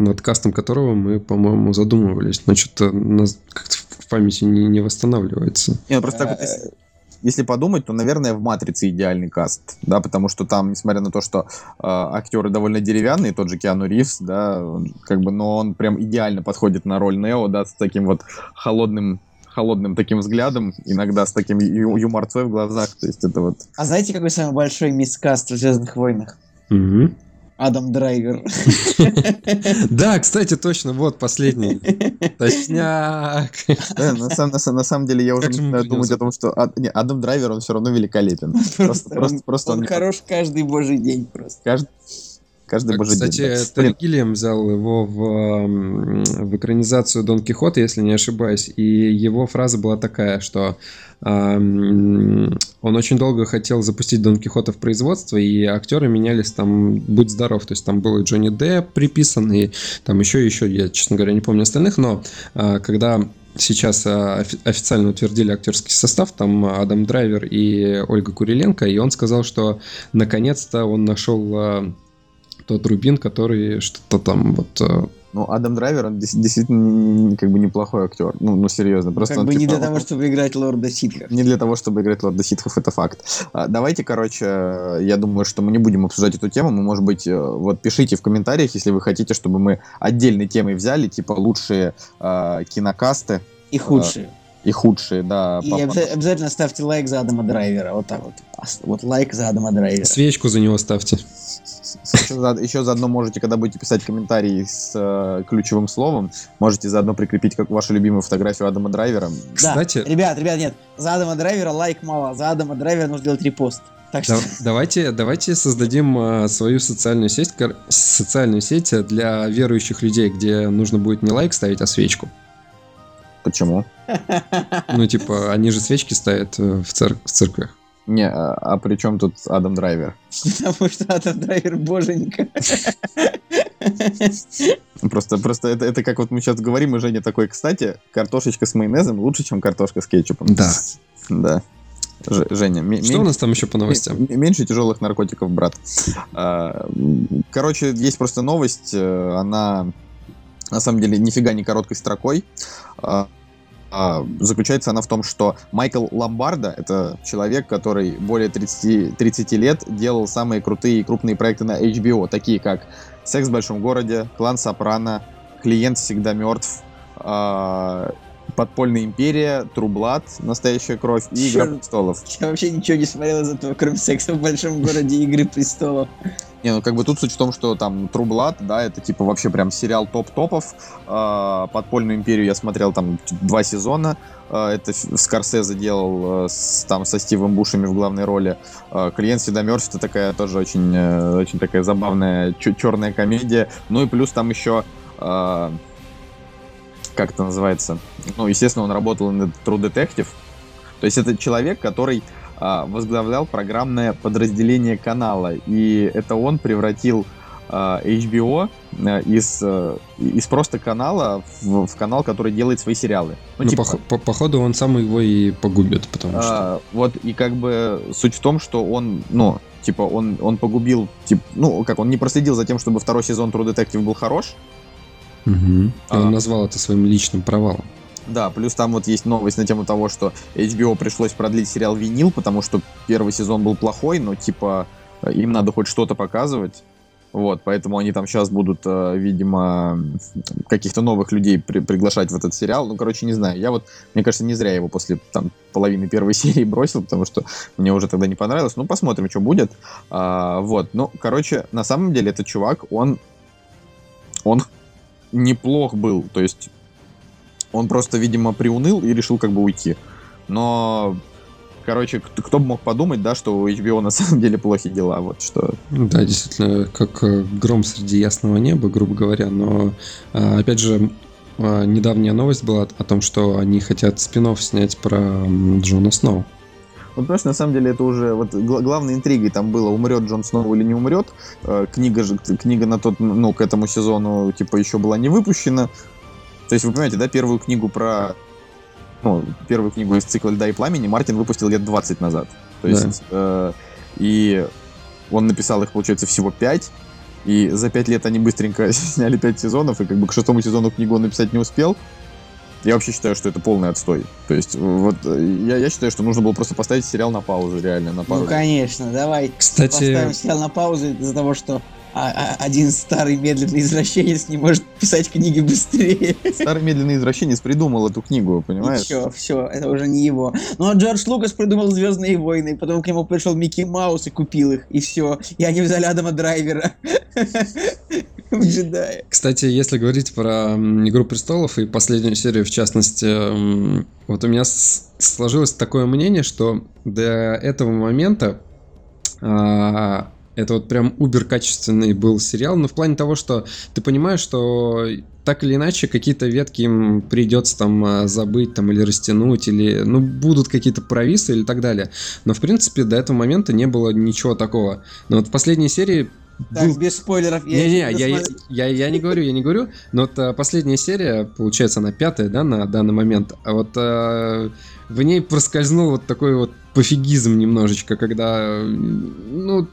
над кастом которого мы, по-моему, задумывались, но что-то нас как-то в памяти не, не восстанавливается. Не, ну просто так вот, если, если подумать, то, наверное, в «Матрице» идеальный каст, да, потому что там, несмотря на то, что э, актеры довольно деревянные, тот же Киану Ривз, да, он как бы, но он прям идеально подходит на роль Нео, да, с таким вот холодным холодным таким взглядом, иногда с таким ю- юморцой в глазах, то есть это вот... А знаете, какой самый большой мискаст в «Звездных войнах»? Мгм. Адам Драйвер. Да, кстати, точно, вот последний. Точняк. На, сам- на сам- на самом деле я уже начинаю думать о том, что Адам Драйвер, он все равно великолепен. Просто, он- хорош каждый божий день просто. Каждый, каждый божий Кстати, день. да. Терри Гиллиам взял его в, в экранизацию Дон Кихота, если не ошибаюсь, и его фраза была такая, что он очень долго хотел запустить Дон Кихота в производство, и актеры менялись там, будь здоров, то есть там был и Джонни Депп приписан, и там еще, еще, я, честно говоря, не помню остальных, но а, когда сейчас а, офи- официально утвердили актерский состав, там Адам Драйвер и Ольга Куриленко, и он сказал, что наконец-то он нашел а, тот Рубин, который что-то там вот... э, Ну, Адам Драйвер, он действительно как бы неплохой актер. Ну, ну серьезно. Просто Как он, бы не типа, для того, чтобы играть лорда Ситхов. не для того, чтобы играть Лорда Ситхов, это факт. А, давайте, короче, я думаю, что мы не будем обсуждать эту тему. Мы, может быть, э, вот пишите в комментариях, если вы хотите, чтобы мы отдельной темой взяли, типа лучшие э, кинокасты И худшие. и худшие, да. И обяза- обязательно ставьте лайк за Адама Драйвера. Вот так вот. Вот лайк за Адама Драйвера. Свечку за него ставьте. Еще, за- еще заодно можете, когда будете писать комментарии с э, ключевым словом, можете заодно прикрепить как вашу любимую фотографию Адама Драйвера. Кстати, Да, ребят, ребят, нет. За Адама Драйвера лайк мало. За Адама Драйвера нужно сделать репост. Так что... да- давайте, давайте создадим а, свою социальную сеть, кор- социальную сеть для верующих людей, где нужно будет не лайк ставить, а свечку. Почему? Ну, типа, они же свечки ставят э, в, цер- в церквях. Не, а, а при чем тут Адам Драйвер? Потому что Адам Драйвер боженька. Просто, просто это, это как вот мы сейчас говорим, и Женя такой, кстати, картошечка с майонезом лучше, чем картошка с кетчупом. Да. Да. Ж- Женя, ме- Что у нас там еще по новостям? м- меньше тяжелых наркотиков, брат. А, м, Короче, есть просто новость, э, она на самом деле нифига не короткой строкой. А, Заключается она в том, что Майкл Ломбардо, это человек, который более 30, 30 лет делал самые крутые и крупные проекты на HBO, такие как Секс в большом городе, Клан Сопрано, Клиент всегда мертв, а, Подпольная империя, Трублат, Настоящая кровь и Игра Чё? престолов. Я вообще ничего не смотрел из этого, кроме секса в большом городе и Игры престолов. Не, ну как бы тут суть в том, что там Трублат, да, это типа вообще прям сериал топ-топов. А, Подпольную империю я смотрел там т- два сезона. А, Это Скорсезе делал э, с- там со Стивом Бушами в главной роли. Клиент всегда мертв, это такая тоже очень, э, очень такая забавная черная комедия. Ну и плюс там еще как это называется? Ну, естественно, он работал над True Detective. То есть это человек, который а, возглавлял программное подразделение канала. И это он превратил а, HBO а, из, э, из просто канала в, в канал, который делает свои сериалы. Ну, Ну, типа, пох- по- походу, он сам его и погубит, потому что... а, вот, и как бы суть в том, что он, ну, типа, он, он погубил, типа, ну, как, он не проследил за тем, чтобы второй сезон True Detective был хорош, И а. Он назвал это своим личным провалом. Да, плюс там вот есть новость на тему того, что HBO пришлось продлить сериал «Винил», потому что первый сезон был плохой, но, типа, им надо хоть что-то показывать. Вот, поэтому они там сейчас будут, э, видимо, каких-то новых людей при- приглашать в этот сериал. Ну, короче, не знаю. Я вот, мне кажется, не зря его после там половины первой серии бросил, потому что мне уже тогда не понравилось. Ну, посмотрим, что будет. А, вот, ну, короче, на самом деле этот чувак, он, он неплох был. То есть он просто, видимо, приуныл и решил как бы уйти. Но, короче, кто, кто бы мог подумать, да, что у HBO на самом деле плохие дела, вот что. Да, действительно, как э, гром среди ясного неба, грубо говоря. Но, а, опять же, а, недавняя новость была о том, что они хотят спин снять про Джона Сноу. Вот, понимаешь, на самом деле это уже вот гла- главной интригой там было, умрет Джон Сноу или не умрет. Э, книга же, книга на тот, ну, к этому сезону, типа, еще была не выпущена. То есть, вы понимаете, да, первую книгу про... Ну, первую книгу из цикла «Льда и пламени» Мартин выпустил лет 20 назад. То Да. есть, э, и он написал их, получается, всего 5. И за 5 лет они быстренько сняли 5 сезонов, и как бы к шестому сезону книгу он написать не успел. Я вообще считаю, что это полный отстой. То есть, вот я, я считаю, что нужно было просто поставить сериал на паузу, реально, на пару Ну, конечно, давай Кстати, поставим сериал на паузу из-за того, что а- а- один старый медленный извращенец не может писать книги быстрее. Старый медленный извращенец придумал эту книгу, понимаешь? Все, все, это уже не его. Ну а Джордж Лукас придумал Звездные войны, потом к нему пришел Микки Маус и купил их, и все. И они взяли Адама Драйвера. В джедае. Кстати, если говорить про Игру престолов и последнюю серию, в частности, м, вот у меня сложилось такое мнение, что до этого момента а, это вот прям убер качественный был сериал, но в плане того, что ты понимаешь, что так или иначе какие-то ветки им придется там а, забыть там или растянуть, или ну будут какие-то провисы или так далее. Но в принципе до этого момента не было ничего такого. Но вот в последней серии Так, без спойлеров. я не-не, еще я, я, я не говорю, я не говорю, но вот а, последняя серия, получается, она пятая, да, на данный момент, а вот а, в ней проскользнул вот такой вот пофигизм немножечко, когда, э, ну,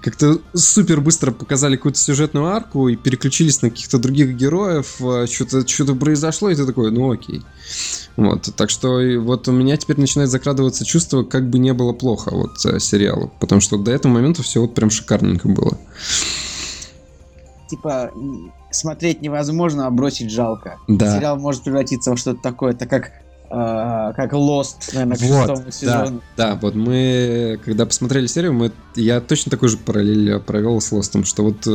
как-то супер быстро показали какую-то сюжетную арку и переключились на каких-то других героев, а, что-то что произошло, и ты такой, ну окей. Вот, так что вот у меня теперь начинает закрадываться чувство, как бы не было плохо вот э, сериалу, потому что до этого момента все вот прям шикарненько было. Типа, смотреть невозможно, а бросить жалко. Да. Сериал может превратиться во что-то такое, это как а, как Lost, наверное, к Вот, шестому сезону. Да, вот мы, когда посмотрели серию, мы, я точно такой же параллель провел с Лостом, что вот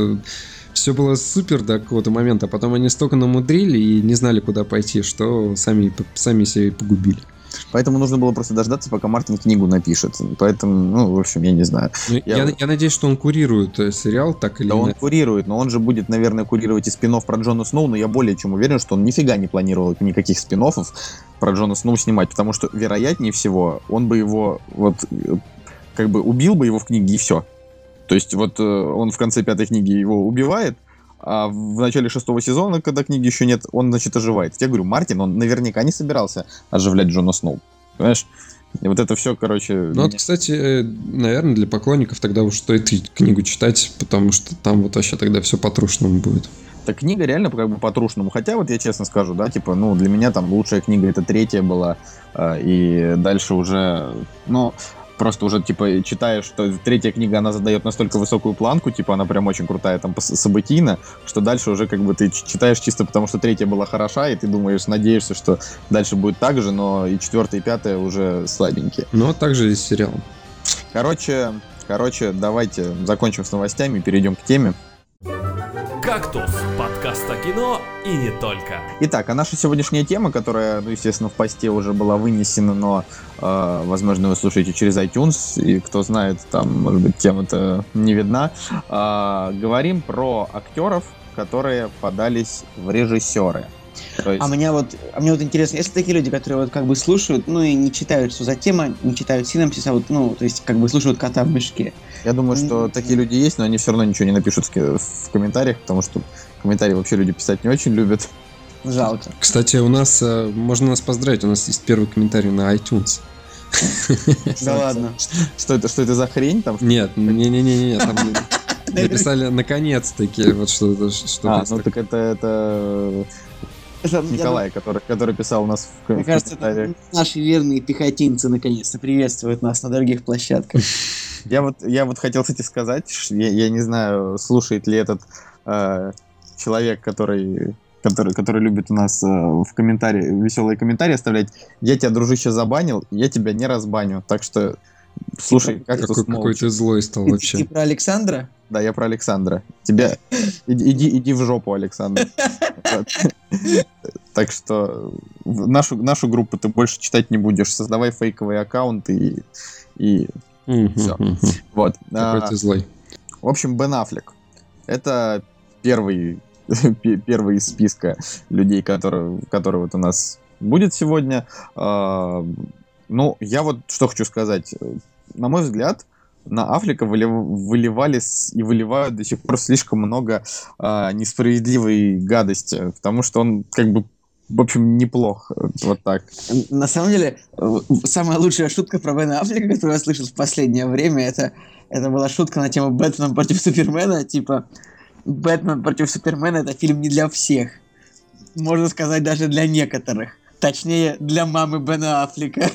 все было супер до какого-то момента, а потом они столько намудрили и не знали, куда пойти, что сами, сами себя и погубили. Поэтому нужно было просто дождаться, пока Мартин книгу напишет. Поэтому, ну, в общем, я не знаю. Ну, Я я, я надеюсь, что он курирует э, сериал так или Да он иначе. курирует, но он же будет, наверное, курировать и спин про Джона Сноу, но я более чем уверен, что он нифига не планировал никаких спин про Джона Сноу снимать, потому что, вероятнее всего, он бы его вот э, как бы убил бы его в книге и все. То есть вот э, он в конце пятой книги его убивает, а в начале шестого сезона, когда книги еще нет, он, значит, оживает. Я говорю, Мартин, он наверняка не собирался оживлять Джона Сноу. Понимаешь? И вот это все, короче... Ну вот, кстати, э, наверное, для поклонников тогда уж стоит книгу читать, потому что там вот вообще тогда все по-трушному будет. Так книга реально как бы по-трушному. Хотя вот я честно скажу, да, типа, ну, для меня там лучшая книга это третья была, э, и дальше уже, ну, просто уже, типа, читаешь, что третья книга, она задает настолько высокую планку, типа, она прям очень крутая, там, событийно, что дальше уже, как бы, ты читаешь чисто потому, что третья была хороша, и ты думаешь, надеешься, что дальше будет так же, но и четвертая, и пятая уже слабенькие. Но также и с сериалом. Короче, короче, давайте закончим с новостями перейдем к теме. «Кактус» — подкаст о кино и не только. Итак, а наша сегодняшняя тема, которая, ну, естественно, в посте уже была вынесена, но, э, возможно, вы слушаете через iTunes, и кто знает, там, может быть, тема-то не видна. А, говорим про актеров, которые подались в режиссеры. То есть, А мне вот, а мне вот интересно, если такие люди, которые вот как бы слушают, ну и не читают, что за тема, не читают синапсис, а вот, ну, то есть как бы слушают кота в мешке. я думаю, что м, такие люди есть, но они все равно ничего не напишут в комментариях, потому что комментарии вообще люди писать не очень любят. Жалко. Кстати, у нас, э, можно нас поздравить, у нас есть первый комментарий на iTunes. Да ладно. Что это, что это за хрень там? Нет, не-не-не, там написали наконец-таки, вот что это, что А, ну так это, это Это, я Николай, который, который писал у нас в, Мне в кажется, это наши верные пехотинцы наконец-то приветствуют нас на других площадках. Я вот, я вот хотел, кстати, сказать, я, я не знаю, слушает ли этот э, человек, который, который, который любит у нас э, в комментарии, веселые комментарии оставлять. Я тебя, дружище, забанил, я тебя не разбаню. Так что слушай, как какой, какой ты злой стал Ты, ты вообще. про Александра? Да, я про Александра. Тебя... Иди, иди, иди в жопу, Александр. Так что нашу, нашу группу ты больше читать не будешь. Создавай фейковые аккаунты и... и мгм. вот. Какой А, ты злой. В общем, Бен Аффлек. Это первый, пе- первый из списка людей, который, который вот у нас будет сегодня. Ну, я вот что хочу сказать. На мой взгляд, на Аффлека вылив- выливали с- и выливают до сих пор слишком много а, несправедливой гадости, потому что он как бы в общем, неплох. Вот так. На самом деле, э, самая лучшая шутка про Бена Аффлека, которую я слышал в последнее время, это, это была шутка на тему Бэтмен против Супермена, типа Бэтмен против Супермена это фильм не для всех. Можно сказать, даже для некоторых. Точнее, для мамы Бена Аффлека.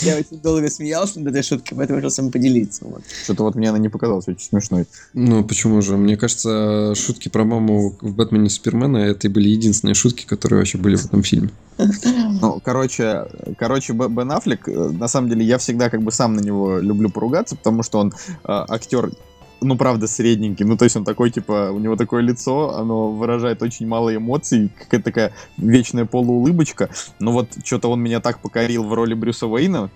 Я очень долго смеялся над этой шуткой, поэтому решил с вами поделиться. Вот. Что-то вот мне она не показалась очень смешной. Ну, почему же? Мне кажется, шутки про маму в Бэтмене и Супермена это и были единственные шутки, которые вообще были в этом фильме. Ну, короче, короче, Бен Аффлек, э, на самом деле, я всегда как бы сам на него люблю поругаться, потому что он э, актер, ну, правда, средненький. Ну, то есть он такой, типа, у него такое лицо, оно выражает очень мало эмоций, какая-то такая вечная полуулыбочка. Но вот что-то он меня так покорил в роли Брюса Уэйна,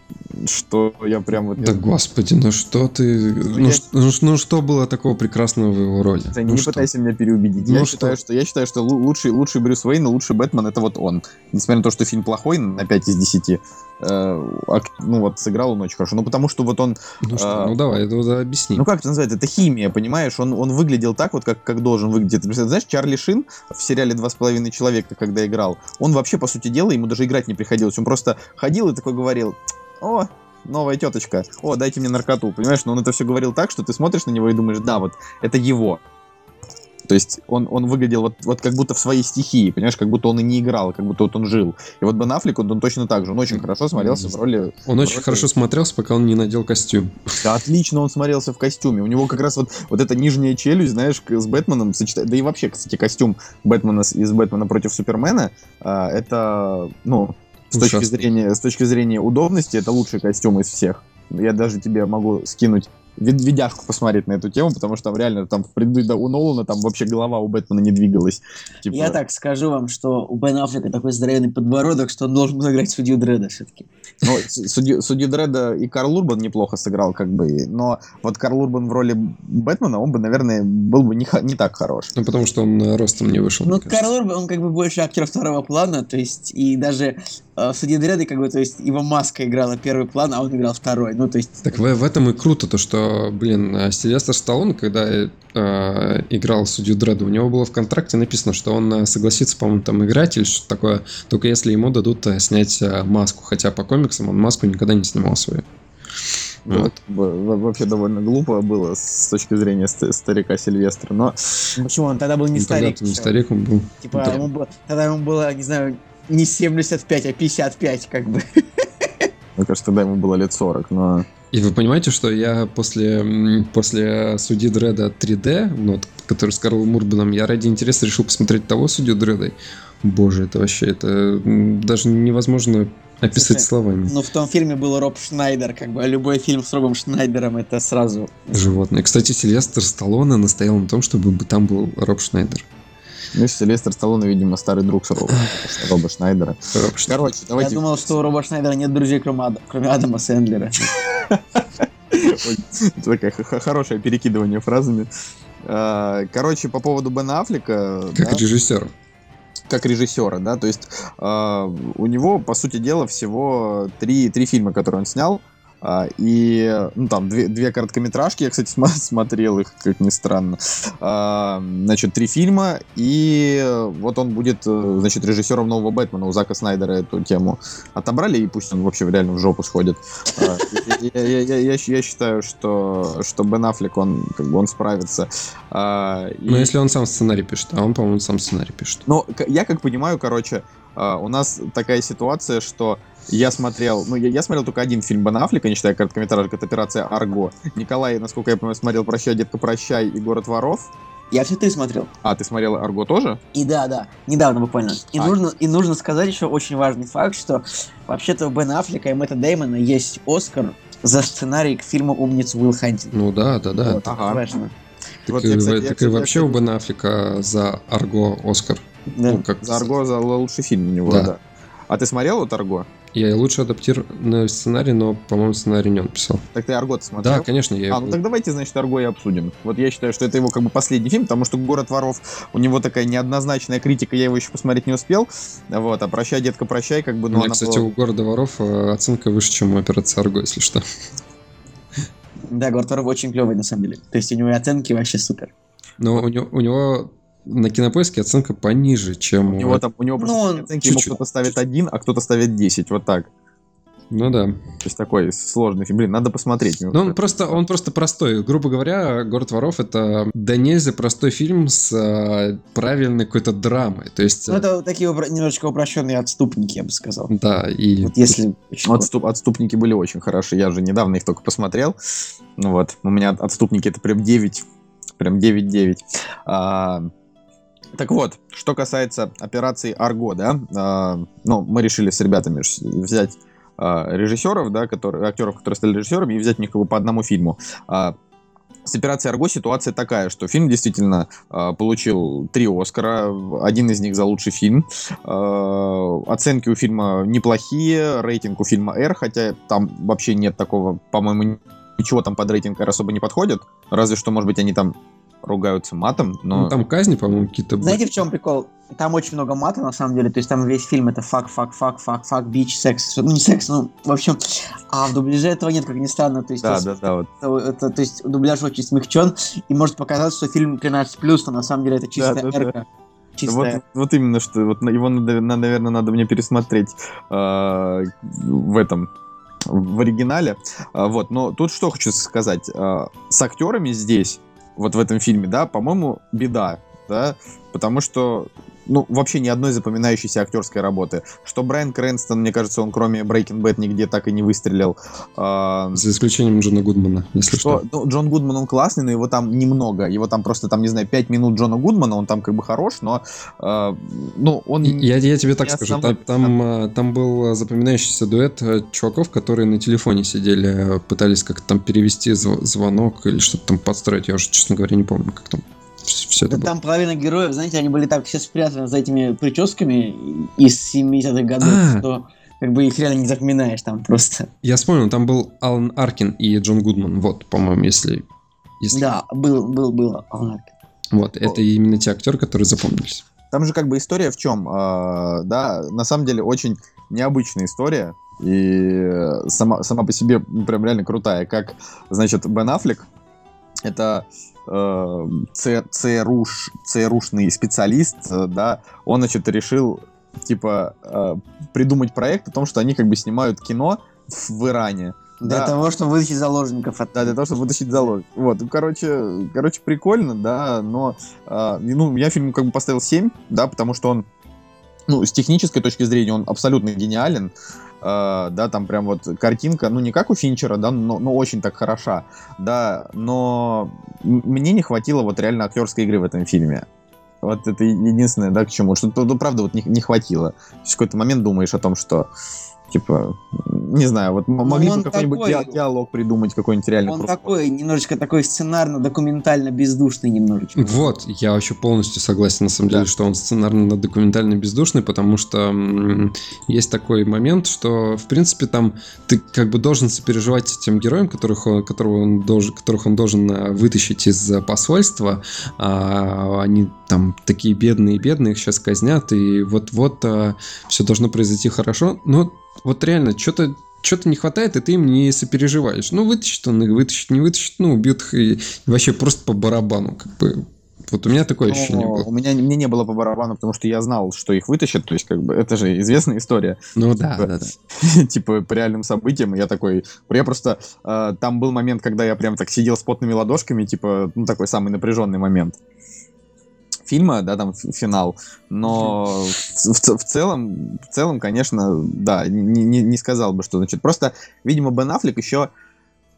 что я прям вот... Да господи, ну что ты... Ну, я- ш- ну ну что было такого прекрасного в его роли? Да Ну не что? пытайся меня переубедить. Ну я, что? считаю, что, я считаю, что лу- лучший, лучший Брюс Уэйн и лучший Бэтмен это вот он. Несмотря на то, что фильм плохой, на 5 из 10, э, ну вот сыграл он очень хорошо. Ну потому что вот он Ну что, А, ну давай, это объясни. Ну как это называется? Это химия, понимаешь? Он, он выглядел так вот, как, как должен выглядеть. Знаешь, Чарли Шин в сериале «Два с половиной человека», когда играл, он вообще, по сути дела, ему даже играть не приходилось. Он просто ходил и такой говорил, о, новая теточка, о, дайте мне наркоту, понимаешь? Но он это все говорил так, что ты смотришь на него и думаешь, да, вот, это его. То есть он, он выглядел вот, вот как будто в своей стихии, понимаешь, как будто он и не играл, как будто вот он жил. И вот Бен Аффлек, он, он точно так же, он очень хорошо смотрелся в роли Он очень вроде- хорошо смотрелся, пока он не надел костюм. да, отлично он смотрелся в костюме. У него как раз вот, вот эта нижняя челюсть, знаешь, с Бэтменом сочетает. Да и вообще, кстати, костюм Бэтмена из Бэтмена против Супермена, а, это, ну, с точки, зрения, с точки зрения удобности, это лучший костюм из всех. Я даже тебе могу скинуть вид- видяшку посмотреть на эту тему, потому что там реально там в предыдущ- да, у Нолана там вообще голова у Бэтмена не двигалась. Типа, Я так скажу вам, что у Бена Аффлека такой здоровенный подбородок, что он должен был играть судью Дреда все-таки. Ну, судью, судью Дредда и Карл Урбан неплохо сыграл, как бы, но вот Карл Урбан в роли Бэтмена, он бы, наверное, был бы не, не так хорош. Ну, потому что он э, ростом не вышел. Ну. Карл Урбан, он как бы больше актер второго плана, то есть, и даже э, в «Судье Дредда», как бы, то есть, его маска играла первый план, а он играл второй, ну, то есть... Так в, в этом и круто, то что, блин, э, Сильвестр Сталлоне, когда э, играл судью Дредда, у него было в контракте написано, что он э, согласится, по-моему, там играть или что-то такое, только если ему дадут э, снять э, маску. Хотя по комиксам он маску никогда не снимал свою. Вот. Во- во- Вообще довольно глупо было с точки зрения ст- старика Сильвестра, но Почему он тогда был не Ну, тогда старик? ты не старик, он был. Типа, Да. ему было, тогда ему было, не знаю, не 75, а 55, как бы. Мне кажется, тогда ему было лет 40, но... И вы понимаете, что я после, после Судьи Дреда 3D, ну, вот, который с Карлом Мурбаном, я ради интереса решил посмотреть того Судью Дреда. Боже, это вообще, это даже невозможно описать Слушай, словами. Ну, в том фильме был Роб Шнайдер, как бы, а любой фильм с Робом Шнайдером это сразу... Животное. Кстати, Сильвестр Сталлоне настоял на том, чтобы там был Роб Шнайдер. Ну, Сильвестр Сталлоне, видимо, старый друг Роба, Роба Шнайдера. Роб Шнайдер. Короче, Я давайте... думал, что у Роба Шнайдера нет друзей, кроме, Ад- кроме Адама Сэндлера. Такое хорошее перекидывание фразами. А, Короче, по поводу Бена Аффлека, Как да, режиссер. как режиссера, да, то есть а, у него, по сути дела, всего три, три фильма, которые он снял, А, и, ну, там, две, две короткометражки, я, кстати, сма- смотрел их, как ни странно. А, значит, три фильма, и вот он будет, э, значит, режиссером нового Бэтмена. У Зака Снайдера эту тему отобрали, и пусть он вообще реально в жопу сходит. А, Я, я- я- я я считаю, что, что Бен Аффлек, он, как бы, он справится. А, и- Но если он сам сценарий пишет, а он, по-моему, сам сценарий пишет. ну, я как понимаю, короче, а, у нас такая ситуация, что я смотрел, ну, я, я смотрел только один фильм Бен Аффлека, не считая короткометражек, это «Операция Арго». Николай, насколько я понимаю, смотрел «Прощай, детка, прощай» и «Город воров». Я все ты смотрел. А, ты смотрел «Арго» тоже? И да, да, недавно буквально. И, А. нужно, и нужно сказать еще очень важный факт, что вообще-то у Бена Аффлека и Мэтта Деймона есть Оскар за сценарий к фильму «Умница Уилл Хантинг». Ну да, да, да. Вот, ага. важно. Так, Вот и, я, кстати, я, так и кстати, я, вообще у кстати, Бена Аффлека за Арго Оскар. Да. Ну, как За «Арго» за лучший фильм у него, Да. да. А ты смотрел вот «Арго»? Я лучше адаптированный сценарий, но, по-моему, сценарий не он писал. Так ты «Арго» смотрел? Да, конечно, я А, ну так давайте, значит, Арго и обсудим. Вот я считаю, что это его как бы последний фильм, потому что «Город воров», у него такая неоднозначная критика, я его еще посмотреть не успел. Вот, а «Прощай, детка, прощай», как бы, У ну, меня, она кстати, была- у города воров э, оценка выше, чем у операции Арго, если что. Да, Город воров очень клевый на самом деле. То есть у него и оценки вообще супер. Но у него, у него на кинопоиске оценка пониже, чем У него там, у него Ну, просто он оценки, ему чуть-чуть. кто-то ставит один, а кто-то ставит 10, вот так. Ну да. То есть такой сложный фильм. Блин, надо посмотреть. Но он просто, он просто простой. Грубо говоря, «Город воров» — это да нельзя простой фильм с э, правильной какой-то драмой. То есть, Ну, это такие упро- немножечко упрощенные отступники, я бы сказал. да, и... Вот если... очень Отступ- отступники были очень хороши. Я же недавно их только посмотрел. Ну вот, у меня отступники это прям 9. Прям 9-9. А, так вот, что касается операции Арго, да, а, ну, мы решили с ребятами взять а, режиссеров, да, которые, актеров, которые стали режиссерами, и взять у них как по одному фильму. А, с операцией Арго ситуация такая, что фильм действительно а, получил три Оскара, один из них за лучший фильм. А, оценки у фильма неплохие, рейтинг у фильма R, хотя там вообще нет такого, по-моему, ничего там под рейтинг R особо не подходит. Разве что, может быть, они там ругаются матом, но... Ну, там казни, по-моему, какие-то. Знаете, в чем прикол? Там очень много мата, на самом деле. То есть там весь фильм это fuck, fuck, fuck, fuck, fuck, bitch, секс. Ну, не секс, ну, в общем. А в дубляже этого нет, как ни странно. То есть, Да, да, да, вот. это- это- то есть дубляж очень смягчен, и может показаться, что фильм 13+, но на самом деле это чистая Да, да, да. эрка. Вот, Чистая. вот именно, что вот его, надо- на- наверное, надо мне пересмотреть а, в этом в оригинале. А, вот, но тут что хочу сказать. А, с актерами здесь, вот в этом фильме, да, по-моему, беда, да, потому что ну, вообще ни одной запоминающейся актерской работы. Что Брайан Крэнстон, мне кажется, он кроме Breaking Bad нигде так и не выстрелил. А, За исключением Джона Гудмана, если что, что. ну, Джон Гудман, он классный, но его там немного. Его там просто, там, не знаю, 5 минут Джона Гудмана, он там как бы хорош, но, э, ну, он... Я, я тебе так скажу, основной там, там, а, там был запоминающийся дуэт а, чуваков, которые на телефоне сидели, а, пытались как-то там перевести зв- звонок или что-то там подстроить. Я уже, честно говоря, не помню, как там все это Да было. там половина героев, знаете, они были так все спрятаны за этими прическами из 70-х годов, А. что как бы их реально не запоминаешь там просто. Я вспомнил, там был Алан Аркин и Джон Гудман, вот, по-моему, если... если... Да, был, был, был. Алан Аркин. Вот, это именно те актеры, которые запомнились. Там же как бы история в чем? Э, да, на самом деле очень необычная история. И сама, сама по себе прям реально крутая. Как, значит, Бен Аффлек, это ЦРУш, ЦРУшный специалист, э, да, он, значит, решил, типа, э, придумать проект о том, что они как бы снимают кино в Иране. Для Да. того, чтобы вытащить заложников от... Да, для того, чтобы вытащить залог. Вот, ну, короче, короче, прикольно, да, но, а, ну, я фильм как бы поставил 7, да, потому что он, ну, с технической точки зрения он абсолютно гениален, э, да, там прям вот картинка, ну не как у Финчера, да, но, но очень так хороша, да, но мне не хватило вот реально актерской игры в этом фильме. Вот это единственное, да, к чему. Что, ну, правда, вот не, не хватило. То есть в какой-то момент думаешь о том, что Типа, не знаю, вот м- Ну, могли бы какой-нибудь такой- диа- диалог придумать, какой-нибудь реально Он просто. такой, немножечко такой сценарно-документально бездушный немножечко. Вот, я вообще полностью согласен, на самом Да. деле, что он сценарно-документально бездушный, потому что м, есть такой момент, что, в принципе, там ты как бы должен сопереживать тем героям, которых он, которого он должен, которых он должен а, вытащить из а, посольства, а они там такие бедные-бедные, их сейчас казнят, и вот-вот все должно произойти хорошо, но вот реально, что-то что-то не хватает, и ты им не сопереживаешь. Ну, вытащит он их, вытащит, не вытащит, ну, убьют их и вообще просто по барабану, как бы. Вот у меня такое ощущение Но было. У меня мне не было по барабану, потому что я знал, что их вытащат. То есть, как бы, это же известная история. Ну да, типа, да, да. типа, по реальным событиям. Я такой... Я просто... э, там был момент, когда я прям так сидел с потными ладошками, типа, ну, такой самый напряженный момент фильма, да, там финал, но в, в в целом, в целом, конечно, да, не, не- не сказал бы, что значит. Просто, видимо, Бен Аффлек еще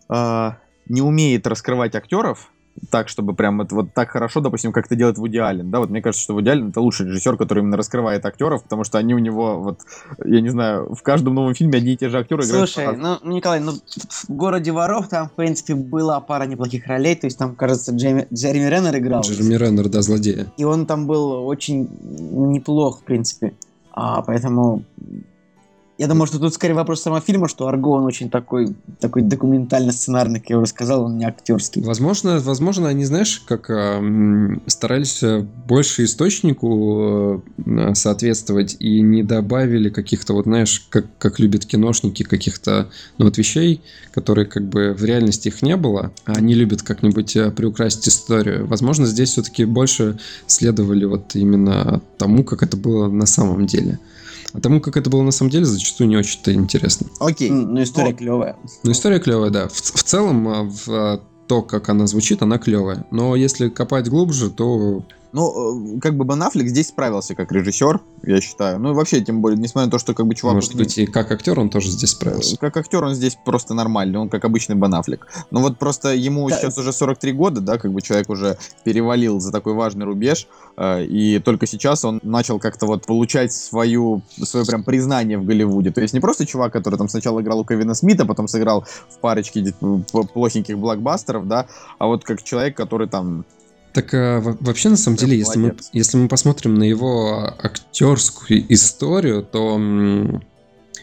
э, не умеет раскрывать актеров так, чтобы прям вот, вот так хорошо, допустим, как это делает Вуди Аллен, да, вот мне кажется, что Вуди Аллен это лучший режиссер, который именно раскрывает актеров, потому что они у него, вот, я не знаю, в каждом новом фильме одни и те же актеры играют Слушай, ну, Николай, ну, в городе воров там, в принципе, была пара неплохих ролей. То есть там, кажется, Джейми- Джереми Реннер играл. Джереми Реннер, да, злодея. И он там был очень неплох, в принципе. А, поэтому я думаю, что тут скорее вопрос самого фильма, что Арго, он очень такой, такой документально-сценарный, как я уже сказал, он не актерский. Возможно, возможно, они, знаешь, как а, м, старались э, больше источнику э, соответствовать и не добавили каких-то, вот знаешь, как, как любят киношники, каких-то ну, вот вещей, которые как бы в реальности их не было, а они любят как-нибудь э, приукрасить историю. Возможно, здесь все-таки больше следовали вот именно тому, как это было на самом деле. А тому, как это было на самом деле, зачастую не очень-то интересно. Окей. Ну, история Ну, клевая. Ну, история клевая, да. В, в целом, а, в, а, то, как она звучит, она клевая. Но если копать глубже, то Ну, э, как бы Бен Аффлек здесь справился как режиссер, я считаю. Ну, и вообще, тем более, несмотря на то, что как бы чувак... может быть и как актер он тоже здесь справился. Как актер он здесь просто нормальный, он как обычный Бен Аффлек. Но вот просто ему Да. сейчас уже 43 года, да, как бы человек уже перевалил за такой важный рубеж, э, и только сейчас он начал как-то вот получать свою, свое прям признание в Голливуде. То есть не просто чувак, который там сначала играл у Кевина Смита, потом сыграл в парочке плохеньких блокбастеров, да, а вот как человек, который там Так а, во- вообще, на самом Прям деле, если мы, если мы посмотрим на его актерскую историю, то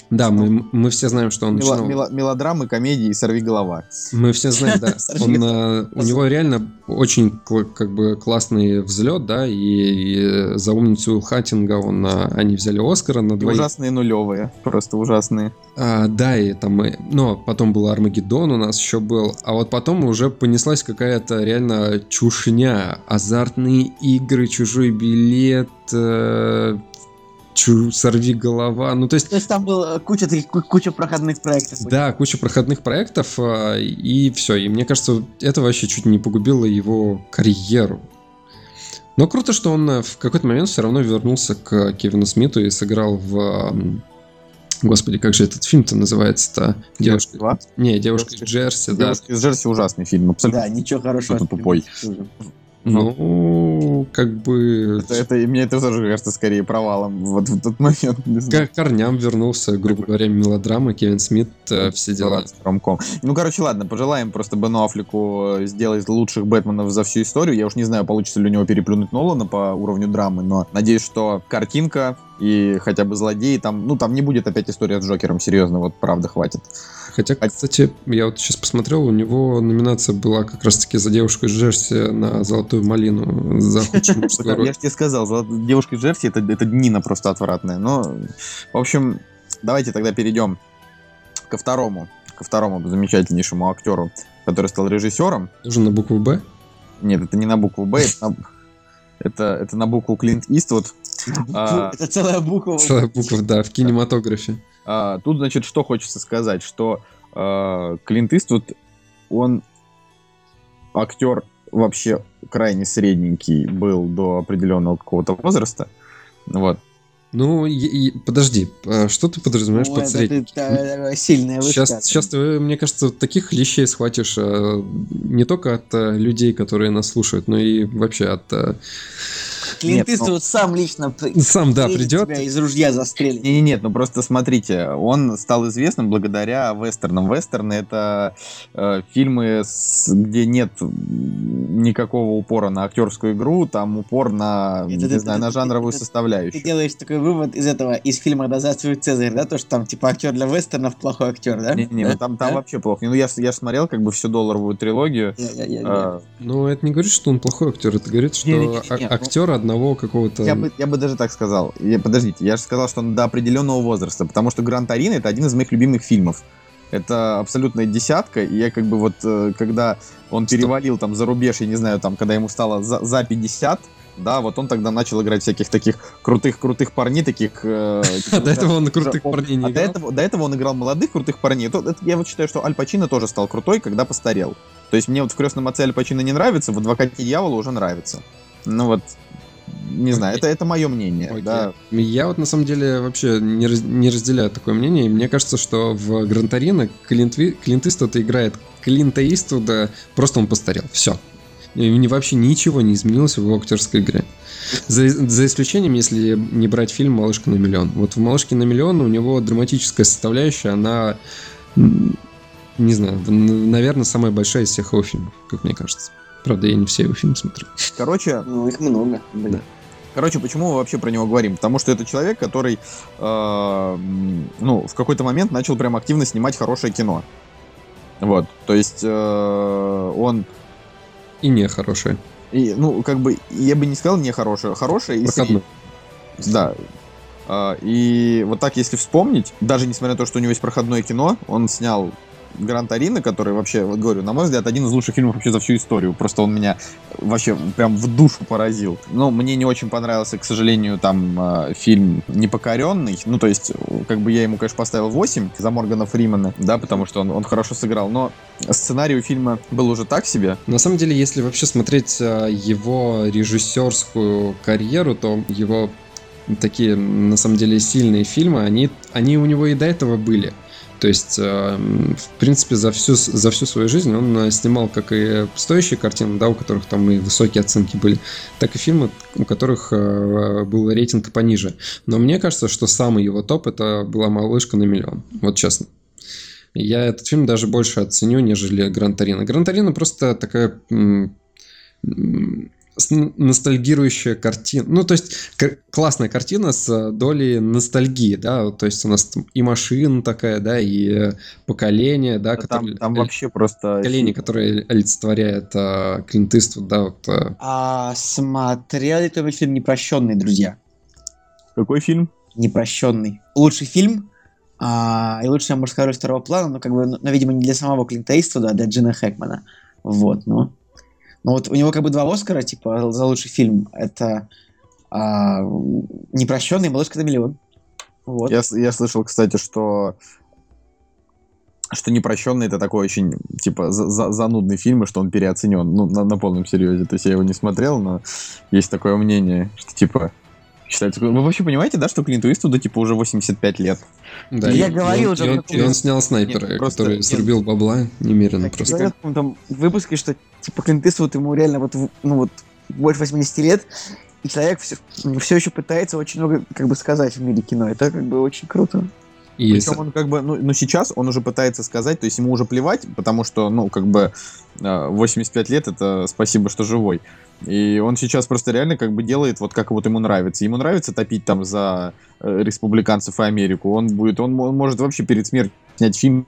да, мы, мы все знаем, что он мело- начинал... мело- мелодрамы, комедии, сорви голова. Мы все знаем, да. Он, э, у него реально очень как бы классный взлет, да, и, и за умницу Хаттинга он, они взяли Оскара на двоих. Ужасные нулевые, просто ужасные. А, да, и там, и- но потом был Армагеддон у нас еще был, а вот потом уже понеслась какая-то реально чушня, азартные игры, чужой билет, э, чу- сорви голова, ну то есть То есть там была куча куча проходных проектов. да, куча проходных проектов, а, и все. И мне кажется, это вообще чуть не погубило его карьеру. Но круто, что он э, в какой-то момент все равно вернулся к Кевину Смиту и сыграл в... Господи, как же этот фильм-то называется-то? Девушка... Два. Не, девушка из Девушка- Джерси, да. Девушка из Джерси ужасный фильм, абсолютно. Да, ничего хорошего. Что-то тупой. Ну, как бы... Это, это, мне это тоже кажется скорее провалом вот в тот момент. К корням вернулся, грубо говоря, мелодрама, Кевин Смит, э, все дела. Ромком. Ну, короче, ладно, пожелаем просто Бену Аффлеку э, сделать лучших Бэтменов за всю историю. Я уж не знаю, получится ли у него переплюнуть Нолана по уровню драмы, но надеюсь, что картинка и хотя бы злодеи там, ну, там не будет опять история с Джокером, серьезно, вот правда хватит. Хотя, кстати, я вот сейчас посмотрел, у него номинация была как раз-таки за девушку из Джерси на «Золотую малину» за худшую мужскую Я же тебе сказал, девушка из Джерси это, это Нина просто отвратная. Но, в общем, давайте тогда перейдем ко второму, ко второму замечательнейшему актеру, который стал режиссером. Тоже на букву «Б». Нет, это не на букву Б, это на, это, это на букву Клинт Иствуд. А. Это целая буква. Целая буква, да, в кинематографе. А, тут, значит, что хочется сказать, что а, Клинт Иствуд, он актер вообще крайне средненький был до определенного какого-то возраста. Вот. Ну, и, и- подожди, а что ты подразумеваешь Ну, под э, сильное Сейчас, сейчас ты, мне кажется, таких лещей схватишь не только от людей, которые нас слушают, но и вообще от... Клинт Нет, ну- Иствуд сам лично Сам, да, придет. тебя из ружья застрелит. Не, не, нет, ну просто смотрите, он стал известным благодаря вестернам. Вестерны это э, фильмы, с- где нет никакого упора на актерскую игру, там упор на, Это не ты- знаю, это на жанровую это ты Ты составляющую. делаешь такой вывод из этого, из фильма «Да здравствует Цезарь», да, то, что там, типа, актер для вестернов плохой актер, да? Не, не, Да? ну там, там Да? вообще плохо. Ну я, я смотрел как бы всю долларовую трилогию. Я- я- я- я- Э, Но это не говорит, что он плохой актер, это говорит, что Не-не-не-не, а- ну- актер одного какого-то... Я бы, я бы даже так сказал. Я- подождите, я же сказал, что он до определенного возраста, потому что Гран Торино это один из моих любимых фильмов. Это абсолютная десятка, и я как бы вот, э, когда он Стоп. перевалил там за рубеж, я не знаю, там, когда ему стало за, за 50, да, вот он тогда начал играть всяких таких крутых-крутых парней, таких... э, А до этого он крутых парней не а до играл? этого, до этого он играл молодых крутых парней. Это- это я вот считаю, что Аль Пачино тоже стал крутой, когда постарел. То есть мне вот в «Крестном отце» Аль Пачино не нравится, в «Адвокате дьявола» уже нравится. Ну вот, не знаю, это, это мое мнение, Окей. да. Я вот на самом деле вообще не, раз- не разделяю такое мнение. И мне кажется, что в Грантарино Клинт, Клинт Иствуд играет Клинта Иствуда, просто он постарел. Все. И вообще ничего не изменилось в его актерской игре. За, за исключением, если не брать фильм «Малышка на миллион». Вот в «Малышке на миллион» у него драматическая составляющая, она, не знаю, наверное, самая большая из всех его фильмов, как мне кажется. Правда, я не все его фильмы смотрю. Короче, Ну, их много, блин. короче, почему мы вообще про него говорим? Потому что это человек, который, э, ну, в какой-то момент начал прям активно снимать хорошее кино. Вот, то есть э, он, И не хорошая. и, ну, как бы, я бы не сказал не хорошее, хорошее и Проходной. среднее. Да. А, И вот так, если вспомнить, даже несмотря на то, что у него есть проходное кино, он снял Гран Торино, который вообще, вот говорю, на мой взгляд, один из лучших фильмов вообще за всю историю. Просто он меня вообще прям в душу поразил. Но мне не очень понравился, к сожалению, там э, фильм «Непокоренный». Ну, то есть, э, как бы я ему, конечно, поставил 8 за Моргана Фримена, да, потому что он, он хорошо сыграл. Но сценарий у фильма был уже так себе. На самом деле, если вообще смотреть а, его режиссерскую карьеру, то его такие, на самом деле, сильные фильмы, они, они у него и до этого были. То есть, а, м, в принципе, за всю, за всю свою жизнь он а, снимал как и стоящие картины, да, у которых там и высокие оценки были, так и фильмы, у которых а, был рейтинг пониже. Но мне кажется, что самый его топ это была «Малышка на миллион». Вот честно. Я этот фильм даже больше оценю, нежели Гран Торино. Гран Торино просто такая ностальгирующая картина. Ну, то есть, классная картина с э, долей ностальгии, да, то есть у нас там и машина такая, да, и э, поколение, да, там, которое- там э, вообще просто... поколение, которое олицетворяет э, Клинт Иствуд, да, вот, э, А смотрел ли кто-нибудь фильм «Непрощенный», друзья? Какой фильм? «Непрощенный». Лучший фильм, а, и лучшая мужская роль второго плана, но, как бы, ну, видимо, не для самого Клинта Иствуда, а для Джина Хэкмана. Вот, ну. Ну, вот у него как бы два Оскара, типа, за лучший фильм. Это а, «Непрощенный» и «Малышка на миллион». Вот. Я, я слышал, кстати, что что непрощенный это такой очень типа за- занудный фильм, и что он переоценен. Ну, на, на полном серьезе. То есть я его не смотрел, но есть такое мнение, что типа считается. Вы вообще понимаете, да, что Клинту Иствуду типа уже 85 лет? да, Я и- и говорил он- уже и он, в и он снял снайпера, Нет, просто- который нет. срубил бабла немерено Так, просто. говорят в каком-то выпуске, что типа Клинт Иствуд ему реально вот, в- ну вот больше 80 лет, и человек все, все еще пытается очень много как бы сказать в мире кино. Это как бы очень круто. И Причем он как бы, ну, ну, сейчас он уже пытается сказать, то есть ему уже плевать, потому что, ну, как бы э, 85 лет это спасибо, что живой. И он сейчас просто реально как бы делает вот как вот ему нравится. Ему нравится топить там за э, республиканцев и Америку. Он будет, он, мо- может вообще перед смертью снять фильм,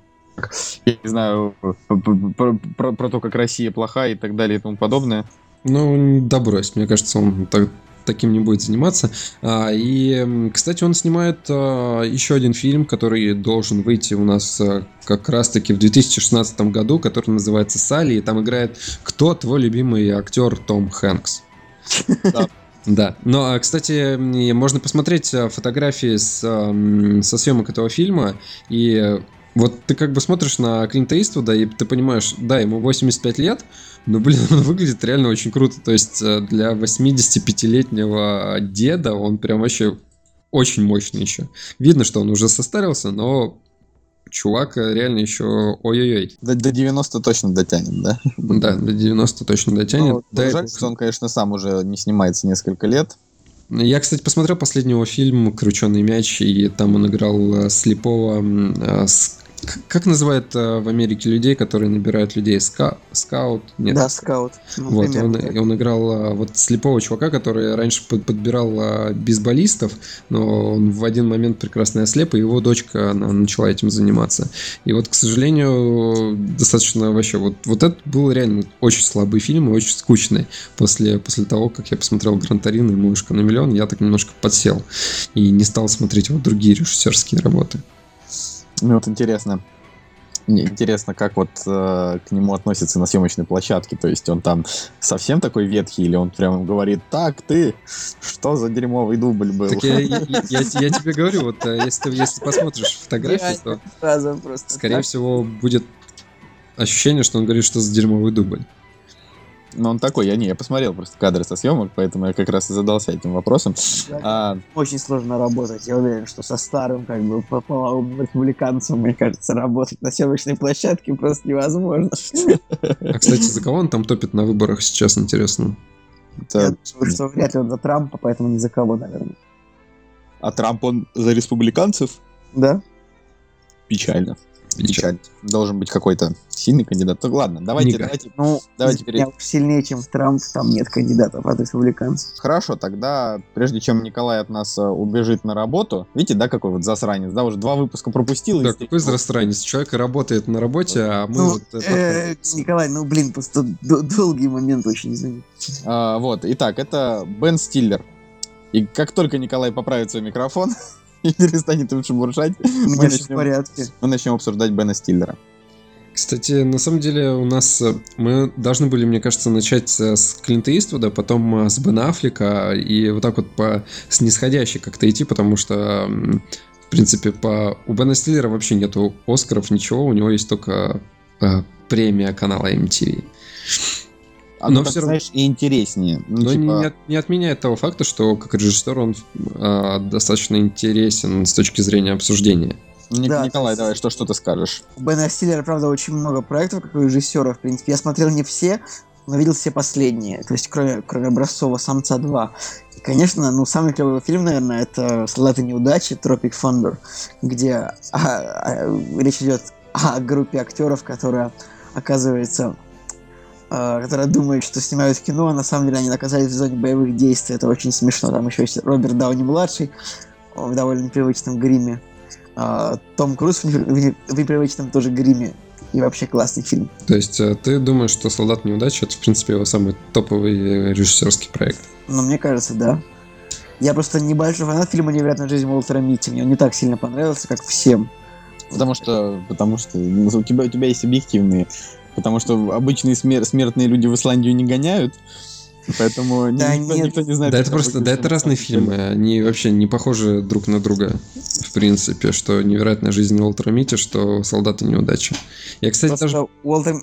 я не знаю, про, про- про то, как Россия плохая и так далее и тому подобное. Ну, да брось, мне кажется, он так- таким не будет заниматься. А, и, кстати, он снимает а, еще один фильм, который должен выйти у нас а, как раз-таки в 2016 году, который называется «Салли», и там играет «Кто твой любимый актер Том Хэнкс?» Да. Но, а, кстати, можно посмотреть фотографии с, со съемок этого фильма, и вот ты как бы смотришь на Клинта Иствуда, и ты понимаешь, да, ему 85 лет, но, блин, он выглядит реально очень круто. То есть э, для 85-летнего деда он прям вообще очень мощный еще. Видно, что он уже состарился, но чувак э, реально еще ой-ой-ой. До, до 90 точно дотянет, да? Да, до 90 точно дотянет. Ну, Да, жаль, что он, конечно, сам уже не снимается несколько лет. Я, кстати, посмотрел последнего фильм «Крученый мяч», и там он играл э, слепого... э, с- Как называют э, в Америке людей, которые набирают людей? Ска- Скаут? Нет. Да, скаут. Ну, Вот, примерно он, он играл а, вот слепого чувака, который раньше под- подбирал а, бейсболистов, но он в один момент прекрасно ослеп, и его дочка она начала этим заниматься. И вот, к сожалению, достаточно вообще... Вот, вот это был реально очень слабый фильм и очень скучный. После, после того, как я посмотрел Гран Торино и Мышка на миллион, я так немножко подсел и не стал смотреть вот другие режиссерские работы. Мне вот интересно, мне интересно, как вот э, к нему относятся на съемочной площадке. То есть он там совсем такой ветхий, или он прям говорит, так, ты, что за дерьмовый дубль был? Так я, я- я- я тебе говорю, вот э, если ты, если посмотришь фотографии, то. Скорее всего, будет ощущение, что он говорит, что за дерьмовый дубль. Но он такой, я не, я посмотрел просто кадры со съемок, поэтому я как раз и задался этим вопросом. А, Очень сложно работать. Я уверен, что со старым, как бы, по половым республиканцем, мне кажется, работать на съемочной площадке просто невозможно. А, кстати, за кого он там топит на выборах сейчас, интересно? это- Я думаю, что вряд ли он за Трампа, поэтому ни за кого, наверное. а Трамп, он за республиканцев? Да? Печально. Печально. Должен быть какой-то сильный кандидат. Ну, ладно, давайте, Книга. давайте. Ну, Давайте уж сильнее, чем Трамп, там нет кандидатов от республиканцев. Хорошо, тогда, прежде чем Николай от нас э, убежит на работу, видите, да, какой вот засранец, да, уже два выпуска пропустил. Да, какой засранец? Человек работает на работе, а мы Ну, вот... это- э, Николай, ну блин, просто долгий момент очень, извини. А, вот, итак, это Бен Стиллер. И как только Николай поправит свой микрофон и перестанет им шебуршать, У мы все в начнем, порядке. мы начнем обсуждать Бена Стиллера. Кстати, на самом деле у нас... э, Мы должны были, мне кажется, начать э, с Клинта Иствуда, потом э, с Бена Аффлека, и вот так вот по снисходящей как-то идти, потому что, в принципе, по... у Бена Стиллера вообще нету Оскаров, ничего, у него есть только э, премия канала MTV. А Но ну, так, всё равно- знаешь, и интереснее. Ну, Но типа, не, от- не отменяет того факта, что как режиссер он э, достаточно интересен с точки зрения обсуждения. Ник- Да, Николай, есть- давай, что, что ты скажешь? У Бена Стиллера, правда, очень много проектов, как у режиссера, в принципе. Я смотрел не все, но видел все последние. То есть, кроме, кроме Образцова «Самца 2». И, конечно, ну, самый клевый фильм, наверное, это «Солдаты неудачи» Tropic Thunder, где а, а, речь идет о группе актеров, которая оказывается которая думает, что снимают кино, а на самом деле они оказались в зоне боевых действий. Это очень смешно. Там еще есть Роберт Дауни-младший в довольно непривычном гриме. А, Том Круз в непри- в непривычном тоже гриме. И вообще классный фильм. То есть э, ты думаешь, что «Солдат неудачи» — это, в принципе, его самый топовый э, режиссерский проект? Но мне кажется, да. Я просто небольшой фанат фильма «Невероятная жизнь Уолтера Митти». Мне он не так сильно понравился, как всем. Потому что, потому что ну, у тебя, у тебя есть объективные. Потому что обычные смер- смертные люди в Исландию не гоняют. Поэтому Да никто, нет. никто не знает. Да, это просто, да, это разные фильмы, они вообще не похожи друг на друга, в принципе, что «Невероятная жизнь Уолтера Митти», что «Солдаты неудачи». Я, кстати, Просто даже Уолтер...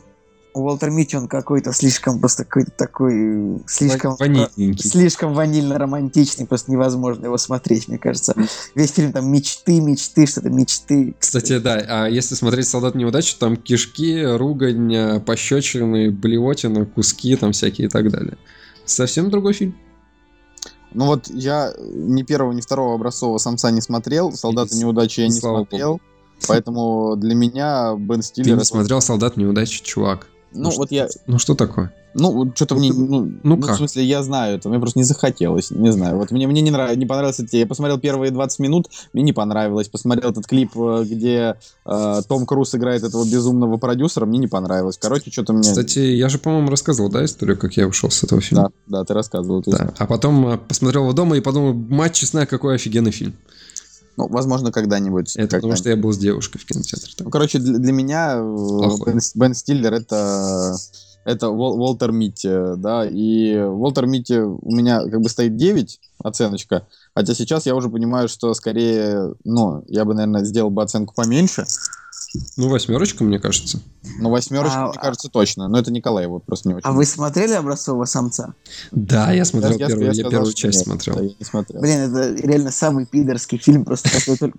Уолтер Митти, он какой-то слишком, просто какой-то такой... Слишком... ванильненький. Слишком ванильно-романтичный, просто невозможно его смотреть, мне кажется. Весь фильм там мечты, мечты, что-то мечты. Кстати, да, а если смотреть «Солдат неудачи», там кишки, ругань, э, пощечины, блевотина, куски там всякие и так далее. Совсем другой фильм. Ну вот я ни первого, ни второго образцового самца не смотрел, солдаты И- неудачи я не слава смотрел. Поэтому для меня Бен Ты Стиллер... не это- смотрел «Солдат неудачи», чувак. Ну что- вот я... Ну что такое? Ну, что-то Ну, мне... ты- Ну, ну ну, как? в смысле, я знаю это, мне просто не захотелось, не знаю. Вот мне, мне не, нрав... не понравилось это. Я посмотрел первые 20 минут, мне не понравилось. Посмотрел этот клип, э, где э, Том Круз играет этого безумного продюсера, мне не понравилось. Короче, что-то мне... Кстати, я же, по-моему, рассказывал, да, историю, как я ушел с этого фильма? Да, да, ты рассказывал. есть, Да. А потом э, посмотрел его дома и подумал, мать честная, какой офигенный фильм. Ну, возможно, когда-нибудь. Это потому когда-нибудь. что я был с девушкой в кинотеатре. Ну, короче, для, для меня э, Плохой. Бен, Бен Стиллер это это Уол- Уолтер Митти, да, и Уолтер Митти у меня как бы стоит 9 оценочка, Хотя сейчас я уже понимаю, что скорее, ну, я бы, наверное, сделал бы оценку поменьше. Ну, восьмерочка, мне кажется. Ну, восьмерочка, А- мне кажется, точно. Но это Николай его просто не очень. А вы смотрели образцового самца? Да, я смотрел Я- я- первую, я я сказал, первую что часть нет. смотрел. Да, я не смотрел. Блин, это реально самый пидорский фильм, просто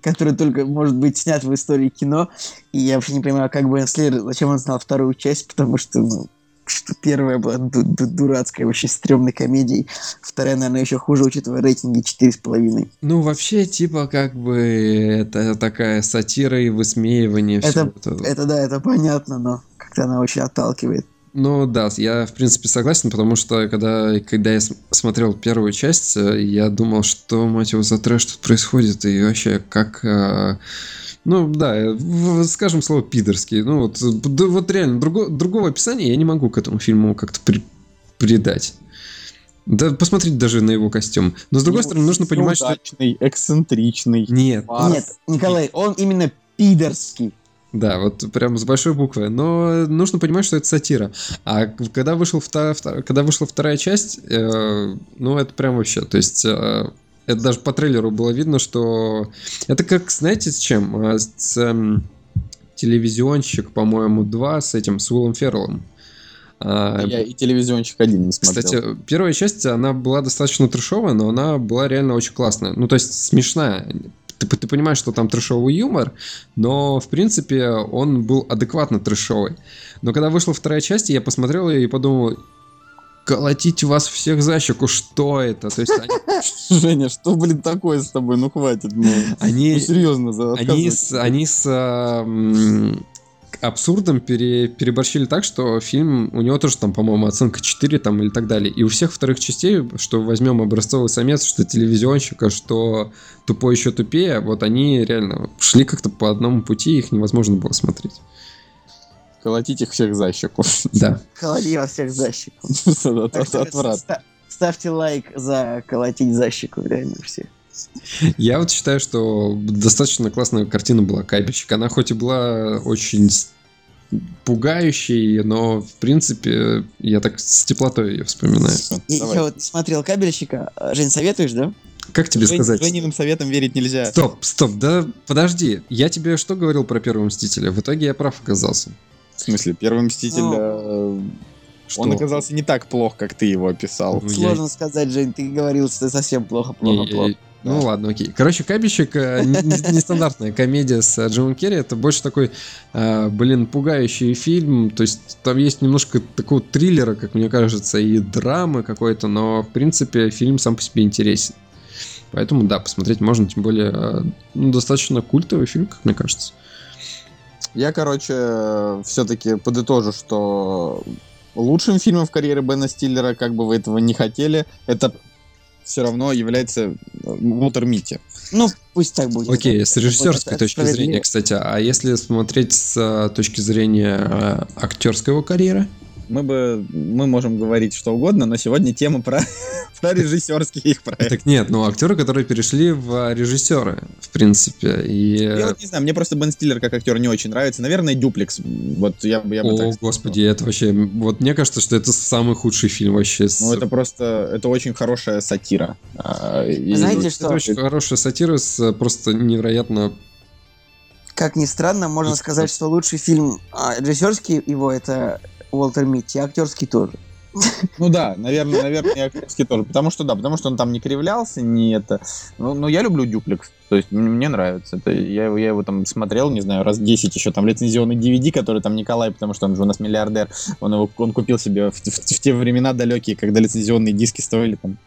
который, только- может быть снят в истории кино. И я вообще не понимаю, как Бен Слеер, зачем он снял вторую часть, потому что, ну, что первая была ду- ду- дурацкая, вообще стрёмной комедией. Вторая, наверное, еще хуже, учитывая рейтинги 4,5. Ну, вообще, типа, как бы, это такая сатира и высмеивание Это- этого. Это да, это понятно, но как-то она очень отталкивает. Ну да, я в принципе согласен, потому что когда, когда я см- смотрел первую часть, э, я думал, что, мать его, за трэш тут происходит, и вообще как... э, Ну да, э, скажем слово пидорский. Ну вот, э, д- вот реально, друго- другого описания я не могу к этому фильму как-то при- придать. Да, посмотреть даже на его костюм. Но с другой Ну, стороны, нужно понимать, что... Неудачный, эксцентричный. Нет. Нет, Николай, он именно пидорский. Да, вот прям с большой буквы. Но нужно понимать, что это сатира. А когда, вышел вта- вта- когда вышла вторая часть, э, ну это прям вообще, то есть э, это даже по трейлеру было видно, что это как, знаете, с чем? А, С эм, телевизионщик, по-моему, 2 с этим, с Уиллом Ферреллом. А, Я и телевизиончик один не смотрел. кстати, первая часть, она была достаточно трешовая, но она была реально очень классная. Ну, то есть смешная. Ты, ты понимаешь, что там трешовый юмор, но, в принципе, он был адекватно трешовый. Но когда вышла вторая часть, я посмотрел ее и подумал, колотить вас всех за щеку, что это? То есть они- Женя, что, блин, такое с тобой? Ну хватит, ну. они, Ну, серьезно, они, с, они с а, абсурдом пере- переборщили так, что фильм, у него тоже там, по-моему, оценка 4 там или так далее. И у всех вторых частей, что возьмем образцовый самец, что телевизионщика, что тупой еще тупее, вот они реально шли как-то по одному пути, их невозможно было смотреть. Колотить их всех за щеку. Да. Колоти вас всех за щеку. Отвратно. ста- Ставьте лайк за колотить за щеку, реально все. Я вот считаю, что достаточно классная картина была «Кабельщик». Она хоть и была очень пугающей, но, в принципе, я так с теплотой ее вспоминаю. Я, Давай. я вот смотрел кабельщика. А, Жень, советуешь, да? Как тебе Жень- сказать? Жениным советом верить нельзя. Стоп, стоп, да подожди. Я тебе что говорил про первого Мстителя? В итоге я прав оказался. В смысле, первый мститель, Ну, э, Что? он оказался не так плох, как ты его описал. Ну, я- Сложно сказать, Жень, ты говорил, что совсем плохо, плохо, Не, плохо. Ну ладно, окей. Короче, Кабельщик э, не- не- нестандартная комедия с э, Джимом Керри. Это больше такой, э, блин, пугающий фильм. То есть там есть немножко такого триллера, как мне кажется, и драмы какой-то, но в принципе фильм сам по себе интересен. Поэтому да, посмотреть можно, тем более ну, достаточно культовый фильм, как мне кажется. Я, короче, все-таки подытожу, что лучшим фильмом в карьере Бена Стиллера, как бы вы этого не хотели, это все равно является э, Уолтер Митти. Ну, пусть так будет. Окей, с режиссерской точки зрения, кстати, а если смотреть с э, точки зрения э, актерской его карьеры? Мы бы мы можем говорить что угодно, но сегодня тема про, про режиссерские их проекты. Так нет, ну актеры, которые перешли в режиссеры, в принципе. И... Я вот не знаю, мне просто Бен Стиллер как актер не очень нравится. Наверное, Дюплекс. Вот я, бы- я бы О, так сказал. господи, это вообще... Вот мне кажется, что это самый худший фильм вообще. с- Ну, это просто, это очень хорошая сатира. А, и- Знаете, Это что? очень хорошая сатира с э, просто невероятно... Как ни странно, можно сказать, что лучший фильм а, режиссерский его это Уолтер Митти, актерский тоже. Ну да, наверное, наверное, актерский тоже. Потому что да, потому что он там не кривлялся, не это. Ну, ну я люблю Дюплекс. То есть мне, нравится. Это, я, его, я его там смотрел, не знаю, раз 10 еще. Там лицензионный DVD, который там Николай, потому что он же у нас миллиардер. Он его он купил себе в, в- в те времена далекие, когда лицензионные диски стоили там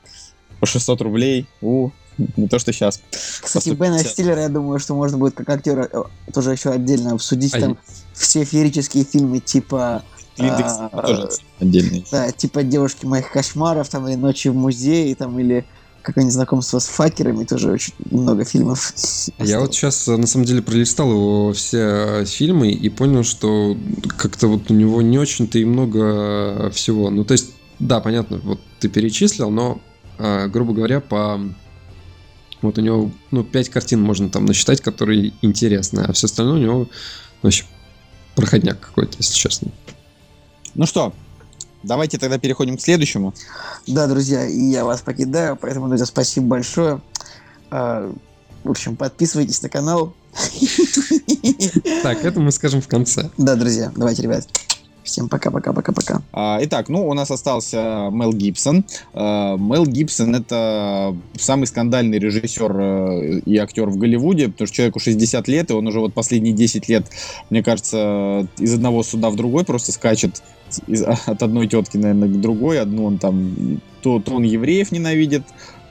по 600 рублей. У, не то, что сейчас. Кстати, Бена 150. Стиллера, я думаю, что можно будет как актера э, тоже еще отдельно обсудить. А Там все феерические фильмы типа... Клинт а, тоже отдельный. Да, типа «Девушки моих кошмаров», там, или «Ночи в музее», там, или как они знакомство с факерами, тоже очень много фильмов. Я вот сейчас, на самом деле, пролистал его все э, фильмы и понял, что как-то вот у него не очень-то и много э, всего. Ну, то есть, да, понятно, вот ты перечислил, но, э, грубо говоря, по... Вот у него, ну, пять картин можно там насчитать, которые интересны, а все остальное у него вообще проходняк какой-то, если честно. Ну что, давайте тогда переходим к следующему. Да, друзья, и я вас покидаю, поэтому, друзья, спасибо большое. А, В общем, подписывайтесь на канал. Так, это мы скажем в конце. Да, друзья, давайте, ребят. Всем пока-пока-пока-пока. А, Итак, ну, у нас остался Мел Гибсон. А, Мел Гибсон — это самый скандальный режиссер э, и актер в Голливуде, потому что человеку 60 лет, и он уже вот последние 10 лет, мне кажется, из одного суда в другой просто скачет из- от одной тетки, наверное, к другой. Одну он там... То, то он евреев ненавидит,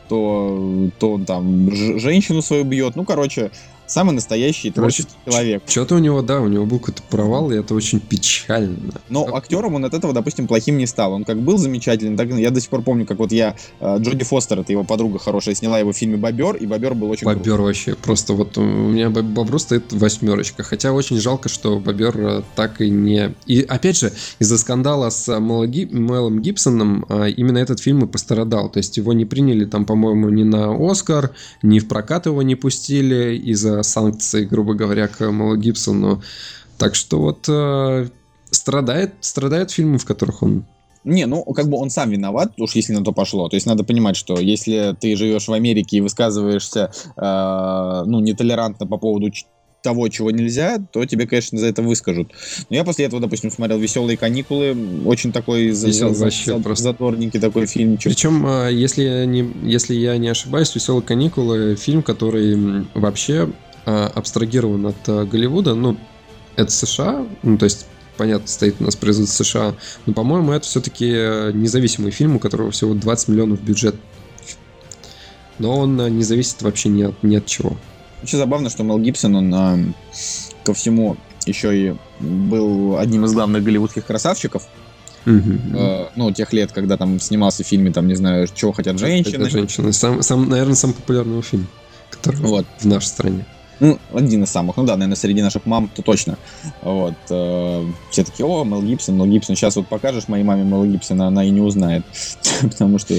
то, то он там женщину свою бьет. Ну, короче, самый настоящий Короче, творческий человек. Что-то у него, да, у него был какой-то провал, и это очень печально. Но актером он от этого, допустим, плохим не стал. Он как был замечательный, так я до сих пор помню, как вот я э, Джоди Фостер, это его подруга хорошая, сняла его в фильме Бобер, и Бобер был очень. Бобер вообще. Просто вот у меня бо- Бобру стоит восьмерочка. Хотя очень жалко, что Бобер э, так и не... И опять же, из-за скандала с э, Мелом Гибсоном э, именно этот фильм и пострадал. То есть его не приняли там, по-моему, ни на Оскар, ни в прокат его не пустили из-за санкций, грубо говоря, к Мелу Гибсону. Так что вот э, страдает, страдают фильмы, в которых он Не, ну, как бы он сам виноват, уж если на то пошло. То есть надо понимать, что если ты живешь в Америке и высказываешься, э, ну, нетолерантно по поводу того, чего нельзя, то тебе, конечно, за это выскажут. Но я после этого, допустим, смотрел «Веселые каникулы», очень такой Весёлый за- за- просто. задорненький такой фильмчик. Причем, э, если я не, если я не ошибаюсь, «Веселые каникулы» — фильм, который вообще абстрагирован от э, Голливуда. Ну, это США, ну, то есть, понятно, стоит у нас производство США, но, по-моему, это все-таки независимый фильм, у которого всего 20 миллионов бюджет. Но он э, не зависит вообще ни от, ни от чего. Вообще забавно, что Мел Гибсон, он а, ко всему еще и был одним из главных голливудских красавчиков. Мгм. э, ну, тех лет, когда там снимался в фильме, там, не знаю, чего хотят женщины. Это женщины. Сам, сам, наверное, самый популярный фильм, который Вот. в нашей стране. Ну, один из самых. Ну да, наверное, среди наших мам, то точно. Вот. э, все такие, о, Мел Гибсон, Мел Гибсон. Сейчас вот покажешь моей маме Мел Гибсона, она и не узнает. Потому что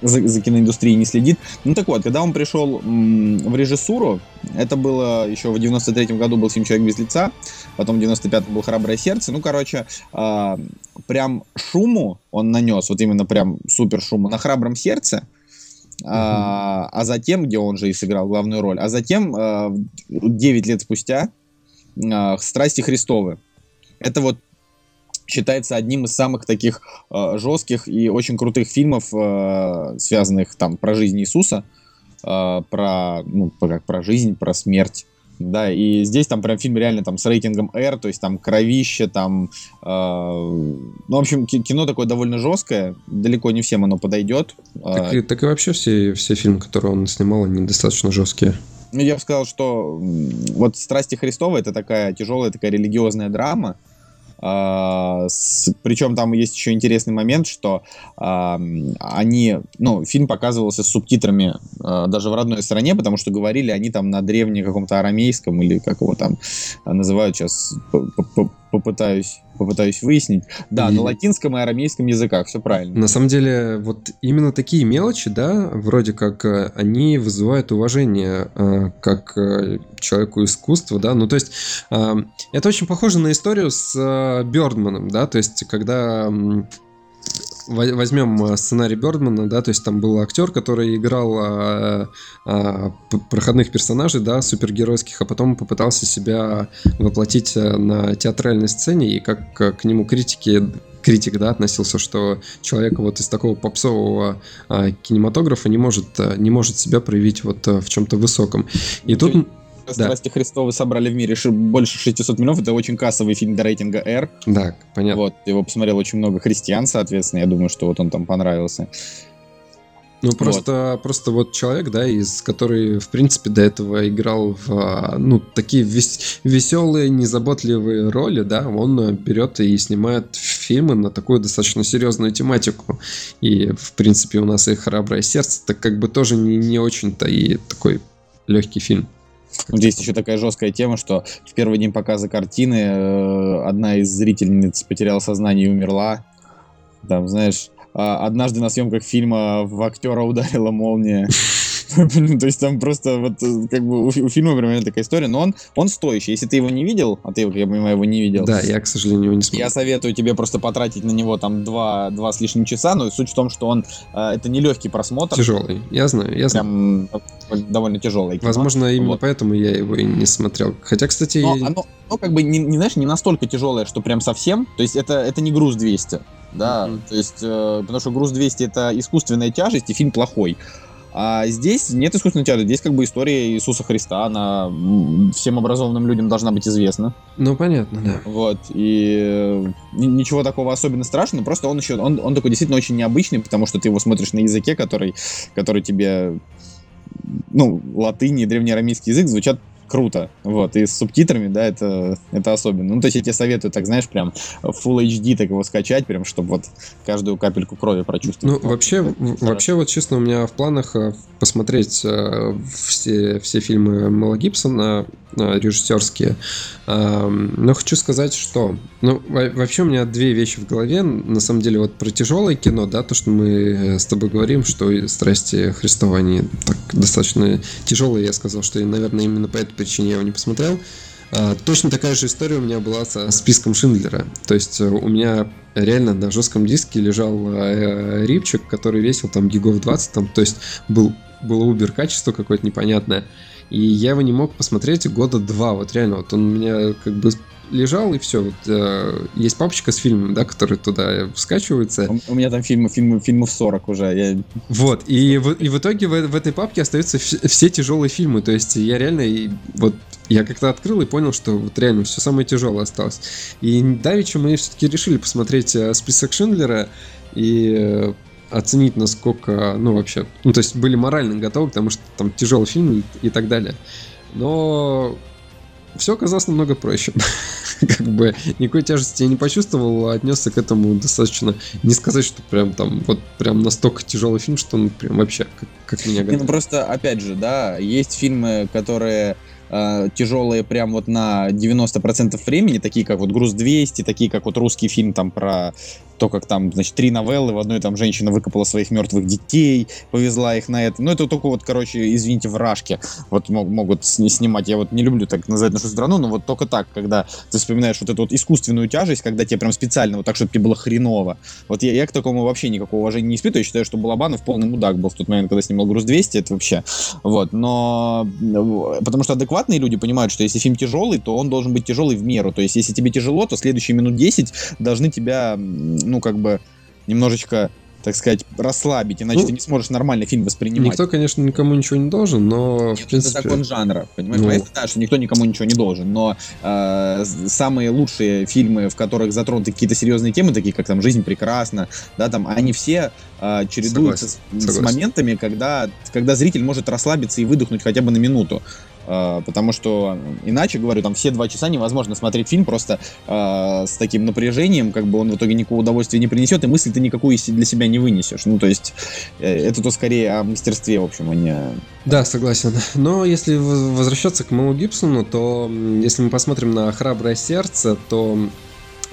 за, за киноиндустрией не следит. Ну так вот, когда он пришел м, в режиссуру, это было еще в 93-м году был фильм «Человек без лица», потом в 95-м был «Храброе сердце». Ну, короче, а, прям шуму он нанес, вот именно прям супер шуму на «Храбром сердце», а, а затем, где он же и сыграл главную роль, а затем, а, 9 лет спустя, а, «Страсти Христовы». Это вот считается одним из самых таких э, жестких и очень крутых фильмов, связанных там про жизнь Иисуса, про, ну, как, про жизнь, про смерть. Да, и здесь там прям фильм реально там с рейтингом R, то есть там кровище, там... э, ну, в общем, ки- кино такое довольно жесткое, далеко не всем оно подойдет. Так, Э, и, так и вообще все, все фильмы, которые он снимал, они достаточно жесткие. Ну, я бы сказал, что вот «Страсти Христовы» — это такая тяжелая такая религиозная драма, А, с- причем там есть еще интересный момент, что а, м, они, ну, фильм показывался с субтитрами а, даже в родной стране, потому что говорили они там на древнем каком-то арамейском или как его там а, называют сейчас, попытаюсь, попытаюсь выяснить. Да, И- на латинском и арамейском языках, все правильно. На самом деле, вот именно такие мелочи, да, вроде как э, они вызывают уважение э, как э, человеку искусства, да, ну то есть это очень похоже на историю с Бёрдманом, да, то есть когда возьмем э, сценарий Бёрдмана, да, то есть там был актер, который играл э, п- проходных персонажей, да, супергеройских, а потом попытался себя воплотить на театральной сцене, и как к нему критики критик, да, относился, что человек вот из такого попсового а, кинематографа не может, а, не может себя проявить вот а, в чем-то высоком. И Ну, тут, да. «Страсти Христовы» собрали в мире больше 600 миллионов. Это очень кассовый фильм до рейтинга R. да, понятно. Вот, его посмотрел очень много христиан, соответственно, я думаю, что вот он там понравился. Ну, просто, просто вот человек, да, из который, в принципе, до этого играл в, а, ну, такие веселые, незаботливые роли, да, он а, берет и снимает фильмы на такую достаточно серьезную тематику. И, в принципе, у нас и «Храброе сердце», так как бы тоже не, не очень-то и такой легкий фильм. Здесь еще такая жесткая тема, что в первый день показа картины э, одна из зрительниц потеряла сознание и умерла. Там, знаешь, а, однажды на съемках фильма в актера ударила молния. То есть там просто вот э, как бы у, у фильма примерно такая история, но он, он стоящий. Если ты его не видел, а ты, как я понимаю, его не видел, Да, я, к сожалению, его не смотрел. я советую тебе просто потратить на него там два, два с лишним часа, но суть в том, что он, э, это не легкий просмотр, Тяжелый. Я знаю, я знаю. прям довольно тяжелый. Возможно, именно Вот. поэтому я его и не смотрел. Хотя, кстати, Но я- оно, оно как бы не, не, знаешь, не настолько тяжелое, что прям совсем. То есть это, это не груз 200. Да, Мгм. то есть, э, потому что груз 200 это искусственная тяжесть, и фильм плохой. А здесь нет искусственной тяжести, здесь как бы история Иисуса Христа, она всем образованным людям должна быть известна. ну понятно, да. Вот, и э, ни- ничего такого особенно страшного, просто он еще, он, он такой действительно очень необычный, потому что ты его смотришь на языке, который, который тебе, ну, латынь и древнеарамейский язык звучат круто, вот, и с субтитрами, да, это, это особенно. Ну, то есть я тебе советую, так, знаешь, прям Full HD так его скачать, прям, чтобы вот каждую капельку крови прочувствовать. Ну, вообще, вообще, вот честно, у меня в планах э, посмотреть э, все, все фильмы Мела Гибсона э, режиссерские. Эм, Но хочу сказать, что... Ну, во- вообще у меня две вещи в голове. На самом деле, вот про тяжелое кино, да, то, что мы с тобой говорим, что страсти Христова, они так достаточно тяжелые. Я сказал, что, наверное, именно по этой причине я его не посмотрел. А, Точно такая же история у меня была со списком Шиндлера. То есть э, у меня реально на жестком диске лежал э, рипчик, который весил там гигов 20, там, то есть был, было убер качество какое-то непонятное. И я его не мог посмотреть года два. Вот реально, вот он у меня как бы лежал, и все. Вот, э, есть папочка с фильмами, да, которые туда скачиваются. У, у меня там фильмы, фильмы, фильмов 40 уже, я Вот, и в, и в итоге в, в этой папке остаются вс- все тяжелые фильмы. То есть я реально, и вот я как-то открыл и понял, что вот реально все самое тяжелое осталось. И давеча мы все-таки решили посмотреть э, список Шиндлера и э, оценить, насколько, ну, вообще, ну, то есть были морально готовы, потому что там тяжелый фильм и так далее. Но все оказалось намного проще. как бы никакой тяжести я не почувствовал, а отнесся к этому достаточно, не сказать, что прям там, вот прям настолько тяжелый фильм, что он прям вообще как, как меня Не, ну просто, опять же, да, есть фильмы, которые э, тяжелые прям вот на 90% времени, такие как вот «Груз 200», такие как вот русский фильм там про то, как там, значит, три новеллы, в одной там женщина выкопала своих мертвых детей, повезла их на это. Ну, это только вот, короче, извините, вражки вот мог- могут сни- снимать. Я вот не люблю так называть нашу страну, но вот только так, когда ты вспоминаешь вот эту вот искусственную тяжесть, когда тебе прям специально вот так, чтобы тебе было хреново. Вот я, я к такому вообще никакого уважения не испытываю. Я считаю, что Балабанов полный мудак был в тот момент, когда снимал «Груз 200», это вообще... Вот, но... э, Потому что адекватные люди понимают, что если фильм тяжелый, то он должен быть тяжелый в меру. То есть, если тебе тяжело, то следующие минут 10 должны тебя, ну, как бы, немножечко, так сказать, расслабить, иначе Ну, ты не сможешь нормальный фильм воспринимать. Никто, конечно, никому ничего не должен, но, в Это принципе... закон жанра, понимаешь? Ну. Понятно, да, что никто никому ничего не должен, но э, с- самые лучшие фильмы, в которых затронуты какие-то серьезные темы, такие как там «Жизнь прекрасна», да, там, они все э, чередуются с, с согласен. моментами, когда, когда зритель может расслабиться и выдохнуть хотя бы на минуту. Э, потому что иначе, говорю, там все два часа невозможно смотреть фильм просто э, с таким напряжением, как бы он в итоге никакого удовольствия не принесет, и мысли ты никакую для себя не вынесешь. Ну, то есть, э, это то скорее о мастерстве, в общем, а не... Да, согласен. Но если возвращаться к Мэлу Гибсону, то если мы посмотрим на «Храброе сердце», то,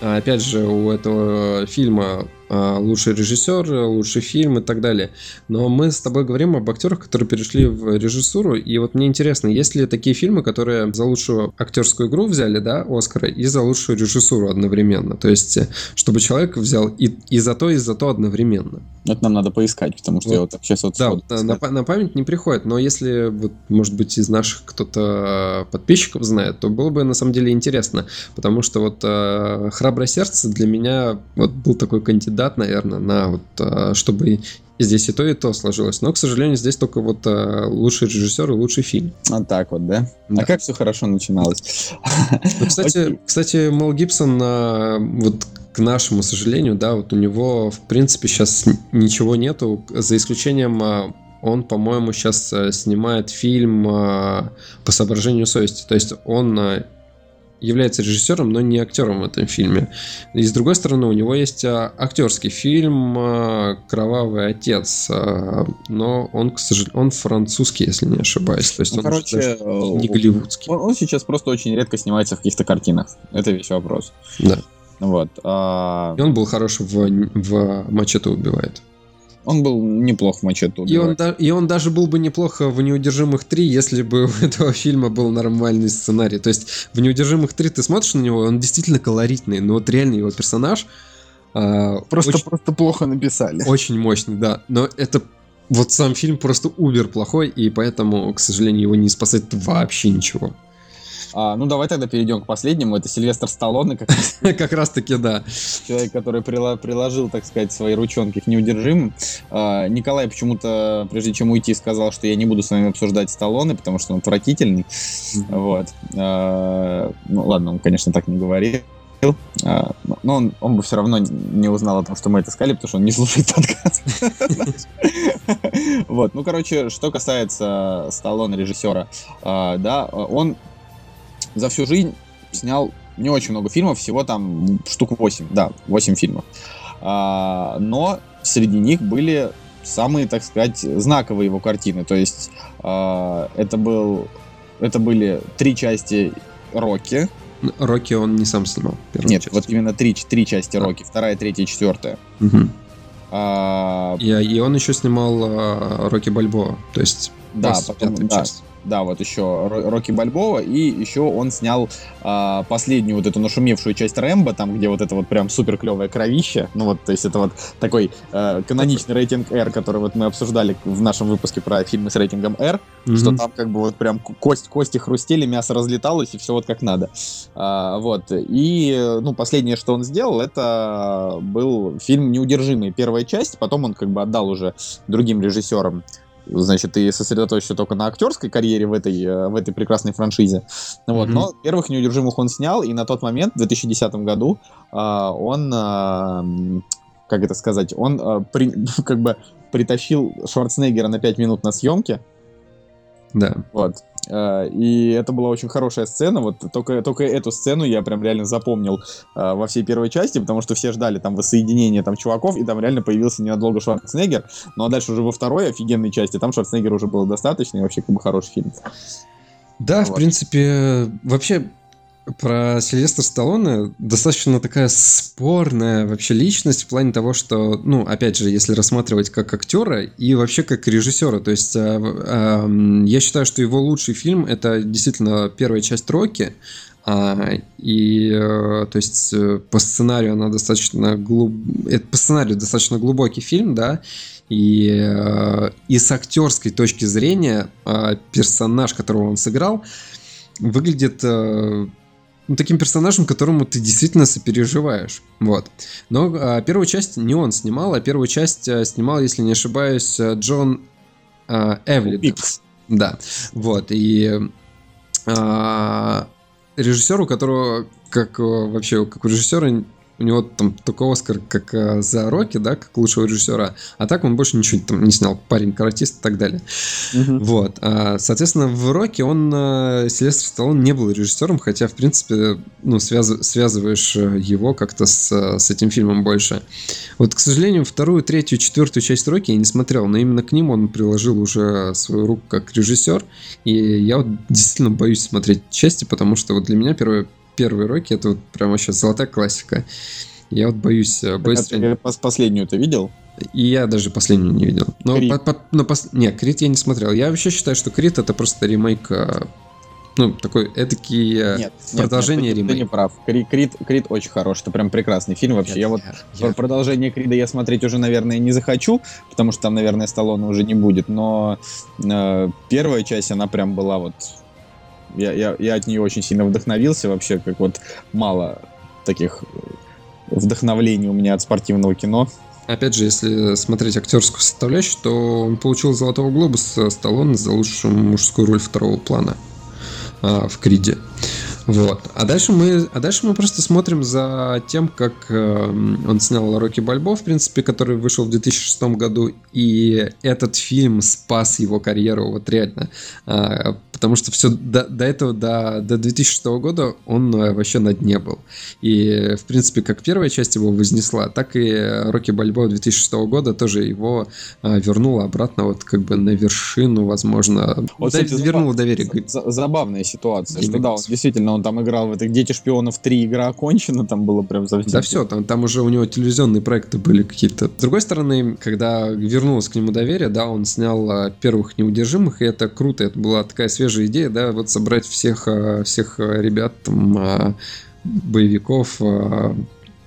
опять же, у этого фильма лучший режиссер, лучший фильм и так далее. Но мы с тобой говорим об актерах, которые перешли в режиссуру, и вот мне интересно, есть ли такие фильмы, которые за лучшую актерскую игру взяли, да, Оскара, и за лучшую режиссуру одновременно? То есть, э, чтобы человек взял и, и за то, и за то одновременно. Это нам надо поискать, потому что Вот. я вот сейчас вот Да, вот, э, на, на память не приходит, но если, вот, может быть, из наших кто-то подписчиков знает, то было бы на самом деле интересно, потому что вот э, «Храброе сердце» для меня вот был такой кандидат, наверное, на вот, э, чтобы здесь и то, и то сложилось. Но, к сожалению, здесь только вот э, лучший режиссер и лучший фильм. Вот так вот, да? Да. А как все хорошо начиналось? Ну, кстати, Окей. кстати, Мел Гибсон, а, вот к нашему сожалению, да, вот у него, в принципе, сейчас ничего нету, за исключением а, он, по-моему, сейчас снимает фильм а, по соображению совести. То есть он а, является режиссером, но не актером в этом фильме. И с другой стороны, у него есть а, актерский фильм а, «Кровавый отец», а, но он, к сожалению, он французский, если не ошибаюсь. То есть Ну, он короче, э, не голливудский. Он, он сейчас просто очень редко снимается в каких-то картинах. Это весь вопрос. Да. Вот. а, И он был хорош в, в «Мачете убивает». Он был неплох в Мачете И он, да- и он даже был бы неплохо в «Неудержимых 3», если бы у этого фильма был нормальный сценарий. То есть в «Неудержимых 3» ты смотришь на него, он действительно колоритный, но вот реально его персонаж а, Просто, очень, просто плохо написали. очень мощный, да. Но это вот сам фильм просто убер плохой, и поэтому, к сожалению, его не спасает вообще ничего. А, ну, давай тогда перейдем к последнему. Это Сильвестр Сталлоне, как раз Как раз таки, да. человек, который прила- приложил, так сказать, свои ручонки к неудержимым. А, Николай почему-то, прежде чем уйти, сказал, что я не буду с вами обсуждать Сталлоне, потому что он отвратительный. Вот. А, Ну, ладно, он, конечно, так не говорил. А, но- Но он, он бы все равно не узнал о том, что мы это сказали, потому что он не слушает подкаст. Вот, ну, короче, что касается Сталлоне, режиссера, а, да, он за всю жизнь снял не очень много фильмов, всего там штук 8, да, 8 фильмов. А, Но среди них были самые, так сказать, знаковые его картины. То есть а, это был, это были три части Рокки. Рокки он не сам снимал. Нет, часть. вот именно три, три части А. Рокки. Вторая, третья, четвертая. Мгм. А, И, и он еще снимал а, Рокки Бальбоа, то есть Да, потом, да, часть. да, вот еще Ро- Рокки Бальбова, и еще он снял а, последнюю вот эту нашумевшую часть Рэмбо, там, где вот это вот прям супер клевое кровище, ну вот, то есть это вот такой э, каноничный рейтинг R, который вот мы обсуждали в нашем выпуске про фильмы с рейтингом R, что Мгм. там как бы вот прям ко- кость, кости хрустели, мясо разлеталось, и все вот как надо. А, вот, и, э, ну, последнее, что он сделал, это был фильм «Неудержимый», первая часть, потом он как бы отдал уже другим режиссерам значит, и сосредоточился только на актерской карьере в этой, э, в этой прекрасной франшизе. Вот. Мгм. Но первых «Неудержимых» он снял, и на тот момент, в 2010 году, а, он, м, как это сказать, он при- как бы притащил Шварценеггера на 5 минут на съемке, Да. вот. Э, И это была очень хорошая сцена. Вот только, только эту сцену я прям реально запомнил э, во всей первой части, потому что все ждали там воссоединения там чуваков, и там реально появился ненадолго Шварценеггер. Ну а дальше уже во второй офигенной части там Шварценеггера уже было достаточно, и вообще как бы хороший фильм. Да, в Вот. принципе, вообще про Сильвестра Сталлоне достаточно такая спорная вообще личность в плане того, что, ну, опять же, если рассматривать как актера и вообще как режиссера, то есть э, эм, я считаю, что его лучший фильм это действительно первая часть Рокки, а, и э, то есть э, по сценарию она достаточно глуб... это по сценарию достаточно глубокий фильм, да, и, э, и с актерской точки зрения э, персонаж, которого он сыграл, выглядит э, ну, таким персонажем, которому ты действительно сопереживаешь. Вот. Но э, первую часть не он снимал, а первую часть э, снимал, если не ошибаюсь, э, Джон э, Эвлин. Пикс. Да, вот, и а, режиссер, у которого, как э, вообще, как у режиссера, у него там только Оскар, как э, за Рокки, да, как лучшего режиссера, а так он больше ничего там не снял, парень каратист и так далее. Вот, а, соответственно, в Рокки он, э, Сильвестр Сталлоне не был режиссером, хотя, в принципе, ну, связ- связываешь э, его как-то с, э, с этим фильмом больше. Вот, к сожалению, вторую, третью, четвертую часть Рокки я не смотрел, но именно к ним он приложил уже свою руку как режиссер, и я вот действительно боюсь смотреть части, потому что вот для меня первый, первый Рокки это вот прям вообще золотая классика. Я вот боюсь э, А быстро... ты пос- последнюю ты видел? И я даже последнюю не видел. Но, Крид. по- по- но пос- Не, Крит я не смотрел. Я вообще считаю, что Крит это просто ремейк. э, Ну, такой эдакий э, Нет. продолжение нет, ты, ты не прав. Кри- Крид, Крид очень хороший, это прям прекрасный фильм вообще. Я вот Про Продолжение Крида я смотреть уже, наверное, не захочу, потому что там, наверное, Сталлоне уже не будет. Но э, первая часть, она прям была вот... Я, я, я от нее очень сильно вдохновился вообще, как вот мало таких вдохновлений у меня от спортивного кино. Опять же, если смотреть актерскую составляющую, то он получил Золотого глобуса Сталлоне за лучшую мужскую роль второго плана а, в Криде. Вот. А дальше мы, а дальше мы просто смотрим за тем, как э, он снял Рокки Бальбо, в принципе, который вышел в 2006 году, и этот фильм спас его карьеру, вот реально. А, потому что все до, до этого, до, до 2006 года он э, вообще на дне был. И, в принципе, как первая часть его вознесла, так и Рокки Бальбо 2006 года тоже его а, вернула обратно вот как бы на вершину, возможно. Вот, кстати, вернула доверие. за- за- Забавная ситуация, что да, он действительно он там играл в этих «Дети шпионов 3», игра окончена, там было прям совсем... Да все, там, там уже у него телевизионные проекты были какие-то. С другой стороны, когда вернулось к нему доверие, да, он снял а, первых неудержимых, и это круто, это была такая свежая идея, да, вот собрать всех, а, всех а, ребят, там, боевиков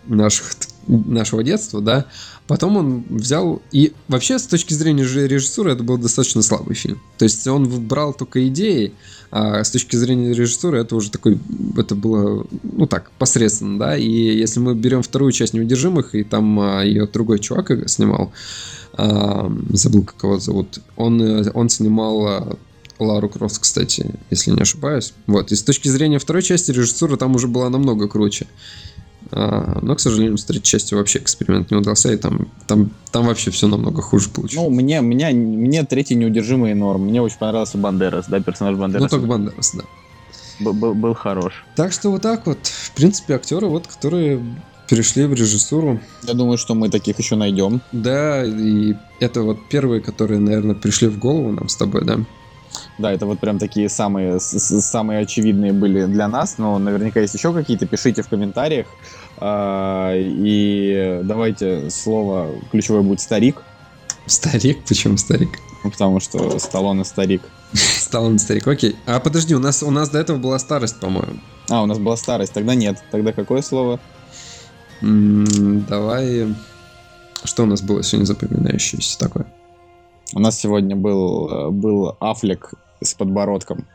наших, нашего детства, да, Потом он взял и вообще с точки зрения режиссуры это был достаточно слабый фильм. То есть он брал только идеи, а с точки зрения режиссуры это уже такой, это было, ну так, посредственно, да. И если мы берем вторую часть «Неудержимых», и там а, ее другой чувак снимал, а, забыл, как его зовут, он, он снимал а, Лару Крофт, кстати, если не ошибаюсь. Вот, и с точки зрения второй части режиссура там уже была намного круче. А, но, к сожалению, с третьей части вообще эксперимент не удался, и там, там, там вообще все намного хуже получилось. Ну, мне, меня, мне третий неудержимый норм. Мне очень понравился Бандерас, да, персонаж Бандерас. Ну, только Бандерас, да. Был, был, был хорош. Так что вот так вот. В принципе, актеры, вот, которые перешли в режиссуру. Я думаю, что мы таких еще найдем. Да, и это вот первые, которые, наверное, пришли в голову нам с тобой, да. Да, это вот прям такие самые, самые очевидные были для нас, но наверняка есть еще какие-то, пишите в комментариях. А, и давайте слово ключевое будет старик. Старик? Почему старик? Ну, потому что Сталлоне старик. Сталлоне старик, окей. А подожди, у нас, у нас до этого была старость, по-моему. А, у нас была старость, тогда нет. Тогда какое слово? Давай... Что у нас было сегодня запоминающееся такое? У нас сегодня был, э, был Афлек с подбородком.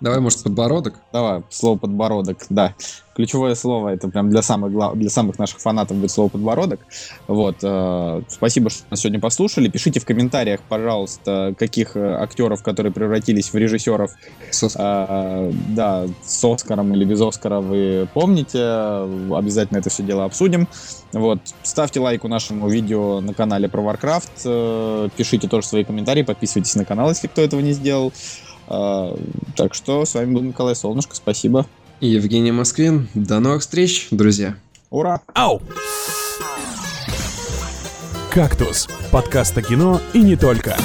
Давай, может, подбородок? Давай, слово подбородок, да. Ключевое слово, это прям для самых, глав... для самых наших фанатов будет слово подбородок. Вот, э, спасибо, что нас сегодня послушали. Пишите в комментариях, пожалуйста, каких э, актеров, которые превратились в режиссеров, с э, да, с Оскаром или без Оскара вы помните. Обязательно это все дело обсудим. Вот, ставьте лайк у нашему видео на канале про Warcraft. Э, пишите тоже свои комментарии, подписывайтесь на канал, если кто этого не сделал. Так что с вами был Николай Солнышко, спасибо. И Евгений Москвин. До новых встреч, друзья. Ура! Ау! «Кактус» — подкаст о кино и не только.